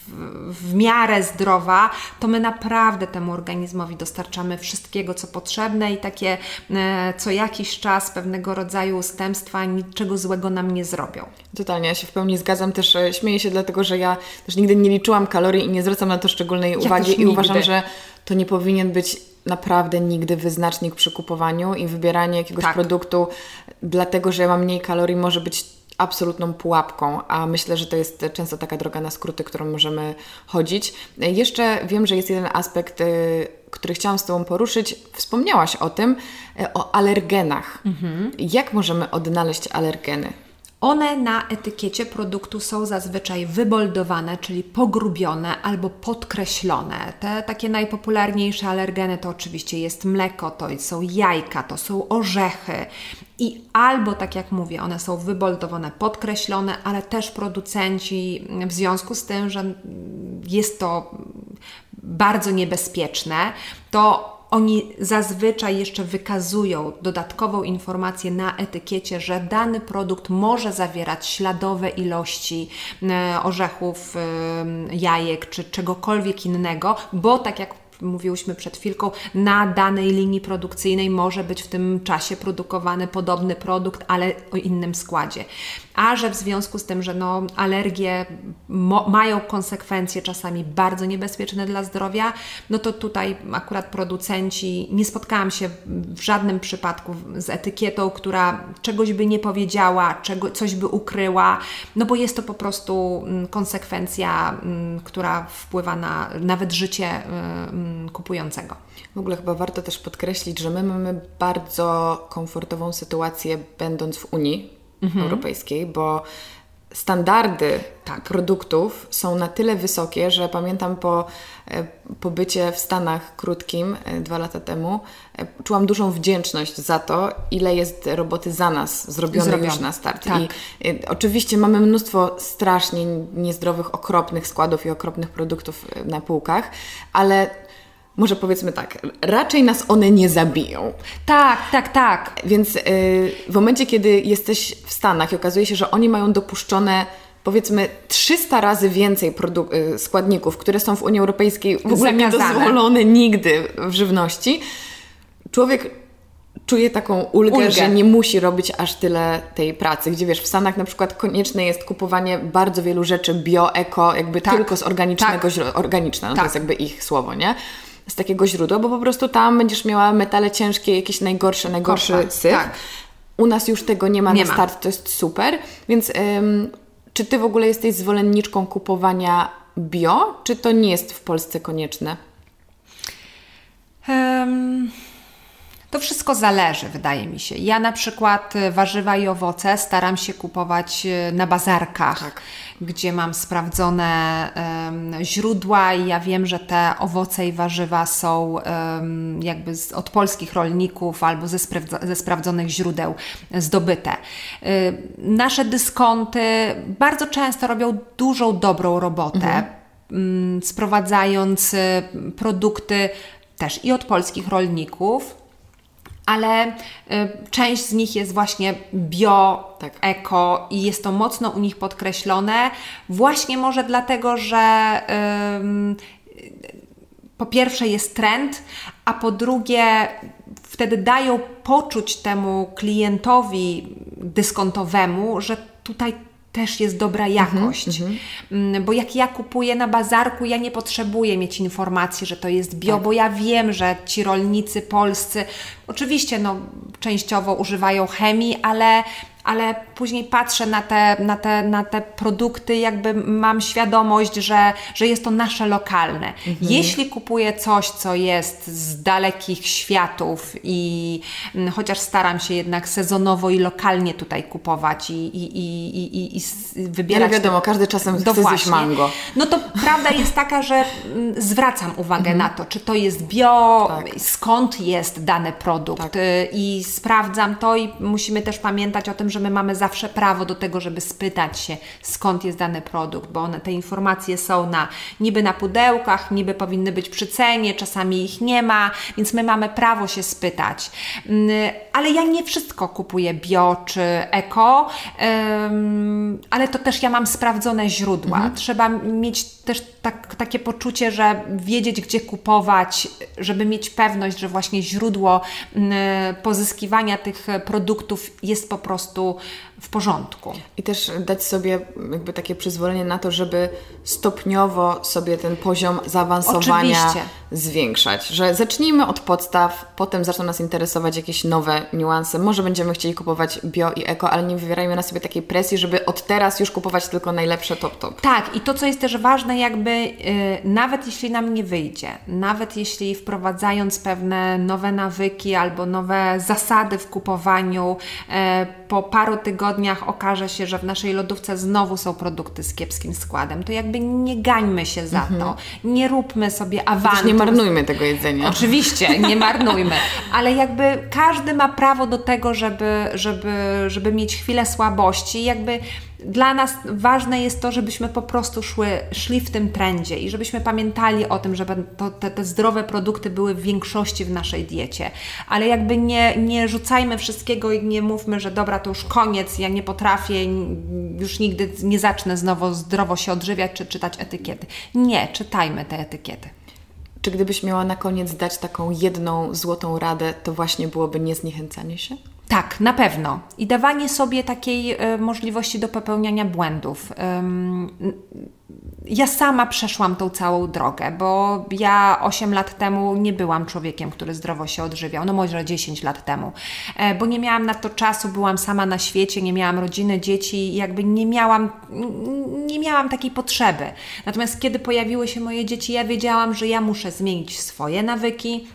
B: w miarę zdrowa, to my naprawdę temu organizmowi dostarczamy wszystkiego, co potrzebne i takie e, co jakiś czas pewnego rodzaju ustępstwa niczego złego nam nie zrobią.
A: Totalnie, ja się w pełni zgadzam. Też e, śmieję się dlatego, że ja też nigdy nie liczyłam kalorii i nie zwracam na to szczególnej ja uwagi i uważam, że to nie powinien być naprawdę nigdy wyznacznik przy kupowaniu i wybieranie jakiegoś tak. produktu, dlatego że ja mam mniej kalorii, może być absolutną pułapką, a myślę, że to jest często taka droga na skróty, którą możemy chodzić. Jeszcze wiem, że jest jeden aspekt, y, który chciałam z Tobą poruszyć. Wspomniałaś o tym, y, o alergenach. Mhm. Jak możemy odnaleźć alergeny?
B: One na etykiecie produktu są zazwyczaj wyboldowane, czyli pogrubione albo podkreślone. Te takie najpopularniejsze alergeny to oczywiście jest mleko, to są jajka, to są orzechy. I albo, tak jak mówię, one są wyboldowane, podkreślone, ale też producenci, w związku z tym, że jest to bardzo niebezpieczne, to oni zazwyczaj jeszcze wykazują dodatkową informację na etykiecie, że dany produkt może zawierać śladowe ilości e, orzechów, e, jajek czy czegokolwiek innego, bo tak jak mówiłyśmy przed chwilką, na danej linii produkcyjnej może być w tym czasie produkowany podobny produkt, ale o innym składzie. A że w związku z tym, że no, alergie mają konsekwencje czasami bardzo niebezpieczne dla zdrowia, no to tutaj akurat producenci, nie spotkałam się w żadnym przypadku z etykietą, która czegoś by nie powiedziała, czego, coś by ukryła, no bo jest to po prostu mm, konsekwencja, mm, która wpływa na nawet życie y, kupującego.
A: W ogóle chyba warto też podkreślić, że my mamy bardzo komfortową sytuację, będąc w Unii mhm. Europejskiej, bo standardy tak. produktów są na tyle wysokie, że pamiętam po e, pobycie w Stanach krótkim e, dwa lata temu, e, czułam dużą wdzięczność za to, ile jest roboty za nas zrobione, zrobione. już na start. Tak. I oczywiście mamy mnóstwo strasznie niezdrowych, okropnych składów i okropnych produktów na półkach, ale może powiedzmy tak, raczej nas one nie zabiją.
B: Tak, tak, tak.
A: Więc yy, w momencie, kiedy jesteś w Stanach i okazuje się, że oni mają dopuszczone powiedzmy 300 razy więcej y, składników, które są w Unii Europejskiej w ogóle nie dozwolone nigdy w żywności, człowiek czuje taką ulgę, ulgę, że nie musi robić aż tyle tej pracy. Gdzie wiesz, w Stanach na przykład konieczne jest kupowanie bardzo wielu rzeczy bio, eko, jakby tak, tylko z organicznego, tak. organiczne, no tak. to jest jakby ich słowo, nie? Z takiego źródła, bo po prostu tam będziesz miała metale ciężkie, jakieś najgorsze, najgorszy Kopa, syf. Tak. U nas już tego nie ma nie na start, ma. to jest super. Więc ym, czy Ty w ogóle jesteś zwolenniczką kupowania bio, czy to nie jest w Polsce konieczne?
B: Um, to wszystko zależy, wydaje mi się. Ja na przykład y, warzywa i owoce staram się kupować y, na bazarkach, tak. gdzie mam sprawdzone um, źródła i ja wiem, że te owoce i warzywa są um, jakby z, od polskich rolników albo ze, ze sprawdzonych źródeł zdobyte. Y, nasze dyskonty bardzo często robią dużą, dobrą robotę. Mhm. Mm, sprowadzając produkty też i od polskich rolników, ale y, część z nich jest właśnie bio, tak. eko i jest to mocno u nich podkreślone, właśnie może dlatego, że po pierwsze jest trend, a po drugie wtedy dają poczuć temu klientowi dyskontowemu, że tutaj też jest dobra mhm, jakość. Mm -hmm. Bo jak ja kupuję na bazarku, ja nie potrzebuję mieć informacji, że to jest bio, tak. bo ja wiem, że ci rolnicy polscy oczywiście no, częściowo używają chemii, ale ale później patrzę na te, na te, na te produkty, jakby mam świadomość, że, że jest to nasze lokalne. Mhm. Jeśli kupuję coś, co jest z dalekich światów i m, chociaż staram się jednak sezonowo i lokalnie tutaj kupować i, i, i, i, i wybierać... Ale
A: wiadomo, każdy czasem chce zjeść mango.
B: No to prawda jest taka, że m, zwracam uwagę mhm. na to, czy to jest bio, tak. skąd jest dany produkt tak. Y, i sprawdzam to i musimy też pamiętać o tym, że my mamy zawsze prawo do tego, żeby spytać się, skąd jest dany produkt, bo one, te informacje są na niby na pudełkach, niby powinny być przy cenie, czasami ich nie ma, więc my mamy prawo się spytać. Mm, ale ja nie wszystko kupuję bio czy eko, ale to też ja mam sprawdzone źródła. Mhm. Trzeba mieć też tak, takie poczucie, że wiedzieć, gdzie kupować, żeby mieć pewność, że właśnie źródło mm, pozyskiwania tych produktów jest po prostu so w porządku.
A: I też dać sobie jakby takie przyzwolenie na to, żeby stopniowo sobie ten poziom zaawansowania Oczywiście. zwiększać. Że zacznijmy od podstaw, potem zaczną nas interesować jakieś nowe niuanse. Może będziemy chcieli kupować bio i eko, ale nie wywierajmy na sobie takiej presji, żeby od teraz już kupować tylko najlepsze top top.
B: Tak, i to co jest też ważne, jakby yy, nawet jeśli nam nie wyjdzie, nawet jeśli wprowadzając pewne nowe nawyki albo nowe zasady w kupowaniu, yy, po paru tygodniach okaże się, że w naszej lodówce znowu są produkty z kiepskim składem, to jakby nie gańmy się za mhm. to. Nie róbmy sobie awansu.
A: Nie marnujmy tego jedzenia.
B: Oczywiście, nie [laughs] marnujmy. Ale jakby każdy ma prawo do tego, żeby, żeby, żeby mieć chwilę słabości. Jakby dla nas ważne jest to, żebyśmy po prostu szły, szli w tym trendzie i żebyśmy pamiętali o tym, żeby to, te, te zdrowe produkty były w większości w naszej diecie. Ale jakby nie, nie rzucajmy wszystkiego i nie mówmy, że dobra, to już koniec, ja nie potrafię, już nigdy nie zacznę znowu zdrowo się odżywiać czy czytać etykiety. Nie, czytajmy te etykiety.
A: Czy gdybyś miała na koniec dać taką jedną złotą radę, to właśnie byłoby niezniechęcanie się?
B: Tak, na pewno. I dawanie sobie takiej y, możliwości do popełniania błędów. Ym, ja sama przeszłam tą całą drogę, bo ja 8 lat temu nie byłam człowiekiem, który zdrowo się odżywiał, no może 10 lat temu, e, bo nie miałam na to czasu, byłam sama na świecie, nie miałam rodziny, dzieci, jakby nie miałam, nie miałam takiej potrzeby. Natomiast kiedy pojawiły się moje dzieci, ja wiedziałam, że ja muszę zmienić swoje nawyki,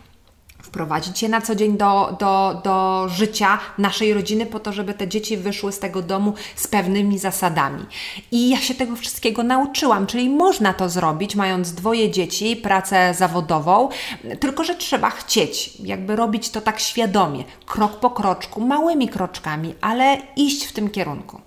B: wprowadzić je na co dzień do, do, do życia naszej rodziny, po to, żeby te dzieci wyszły z tego domu z pewnymi zasadami. I ja się tego wszystkiego nauczyłam, czyli można to zrobić, mając dwoje dzieci, pracę zawodową, tylko że trzeba chcieć, jakby robić to tak świadomie, krok po kroczku, małymi kroczkami, ale iść w tym kierunku.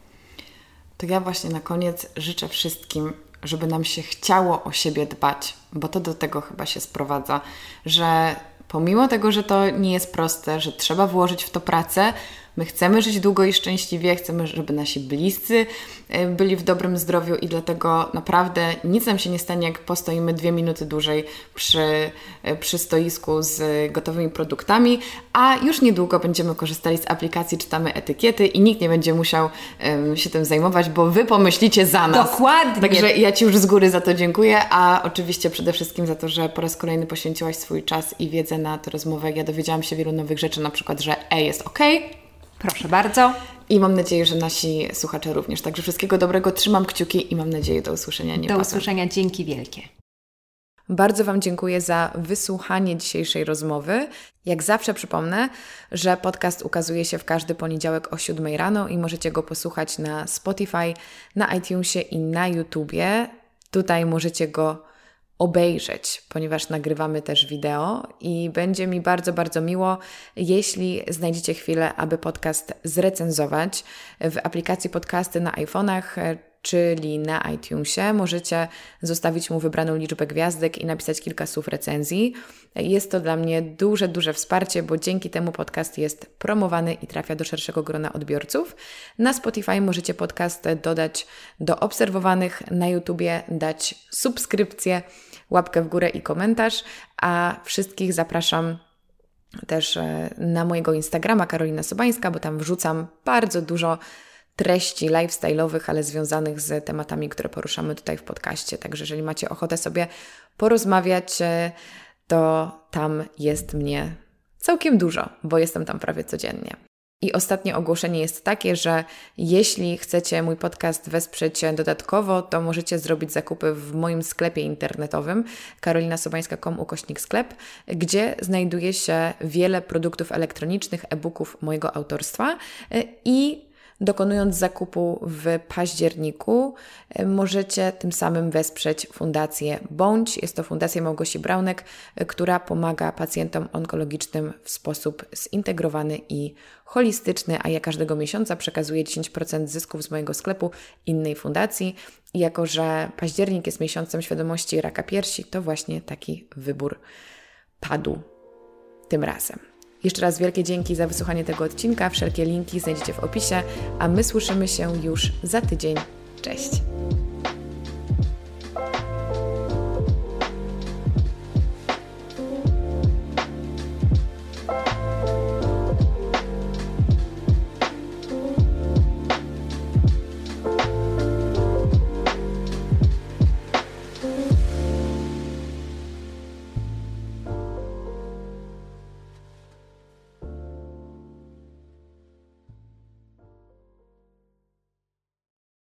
A: To ja właśnie na koniec życzę wszystkim, żeby nam się chciało o siebie dbać, bo to do tego chyba się sprowadza, że pomimo tego, że to nie jest proste, że trzeba włożyć w to pracę, My chcemy żyć długo i szczęśliwie, chcemy, żeby nasi bliscy e, byli w dobrym zdrowiu i dlatego naprawdę nic nam się nie stanie, jak postoimy dwie minuty dłużej przy, e, przy stoisku z gotowymi produktami, a już niedługo będziemy korzystali z aplikacji, czytamy etykiety i nikt nie będzie musiał um, się tym zajmować, bo Wy pomyślicie za nas.
B: Dokładnie.
A: Także ja Ci już z góry za to dziękuję, a oczywiście przede wszystkim za to, że po raz kolejny poświęciłaś swój czas i wiedzę na tę rozmowę. Ja dowiedziałam się wielu nowych rzeczy, na przykład, że E jest ok,
B: Proszę bardzo.
A: I mam nadzieję, że nasi słuchacze również. Także wszystkiego dobrego, trzymam kciuki i mam nadzieję do usłyszenia niebawem.
B: Do usłyszenia, dzięki wielkie.
A: Bardzo Wam dziękuję za wysłuchanie dzisiejszej rozmowy. Jak zawsze przypomnę, że podcast ukazuje się w każdy poniedziałek o 7 rano i możecie go posłuchać na Spotify, na iTunesie i na YouTubie. Tutaj możecie go obejrzeć, ponieważ nagrywamy też wideo i będzie mi bardzo, bardzo miło, jeśli znajdziecie chwilę, aby podcast zrecenzować w aplikacji podcasty na iPhone'ach czyli na iTunesie. Możecie zostawić mu wybraną liczbę gwiazdek i napisać kilka słów recenzji. Jest to dla mnie duże, duże wsparcie, bo dzięki temu podcast jest promowany i trafia do szerszego grona odbiorców. Na Spotify możecie podcast dodać do obserwowanych, na YouTubie dać subskrypcję, łapkę w górę i komentarz, a wszystkich zapraszam też e, na mojego Instagrama Karolina Sobańska, bo tam wrzucam bardzo dużo treści lifestyle'owych, ale związanych z tematami, które poruszamy tutaj w podcaście. Także jeżeli macie ochotę sobie porozmawiać, e, to tam jest mnie całkiem dużo, bo jestem tam prawie codziennie. I ostatnie ogłoszenie jest takie, że jeśli chcecie mój podcast wesprzeć dodatkowo, to możecie zrobić zakupy w moim sklepie internetowym karolinasobańska.com ukośnik sklep, gdzie znajduje się wiele produktów elektronicznych, e-booków mojego autorstwa e, i Dokonując zakupu w październiku, e, możecie tym samym wesprzeć Fundację Bądź. Jest to Fundacja Małgosi Braunek, e, która pomaga pacjentom onkologicznym w sposób zintegrowany i holistyczny, a ja każdego miesiąca przekazuję 10% zysków z mojego sklepu innej fundacji. I jako, że październik jest miesiącem świadomości raka piersi, to właśnie taki wybór padł tym razem. Jeszcze raz wielkie dzięki za wysłuchanie tego odcinka. Wszelkie linki znajdziecie w opisie, a my słyszymy się już za tydzień. Cześć!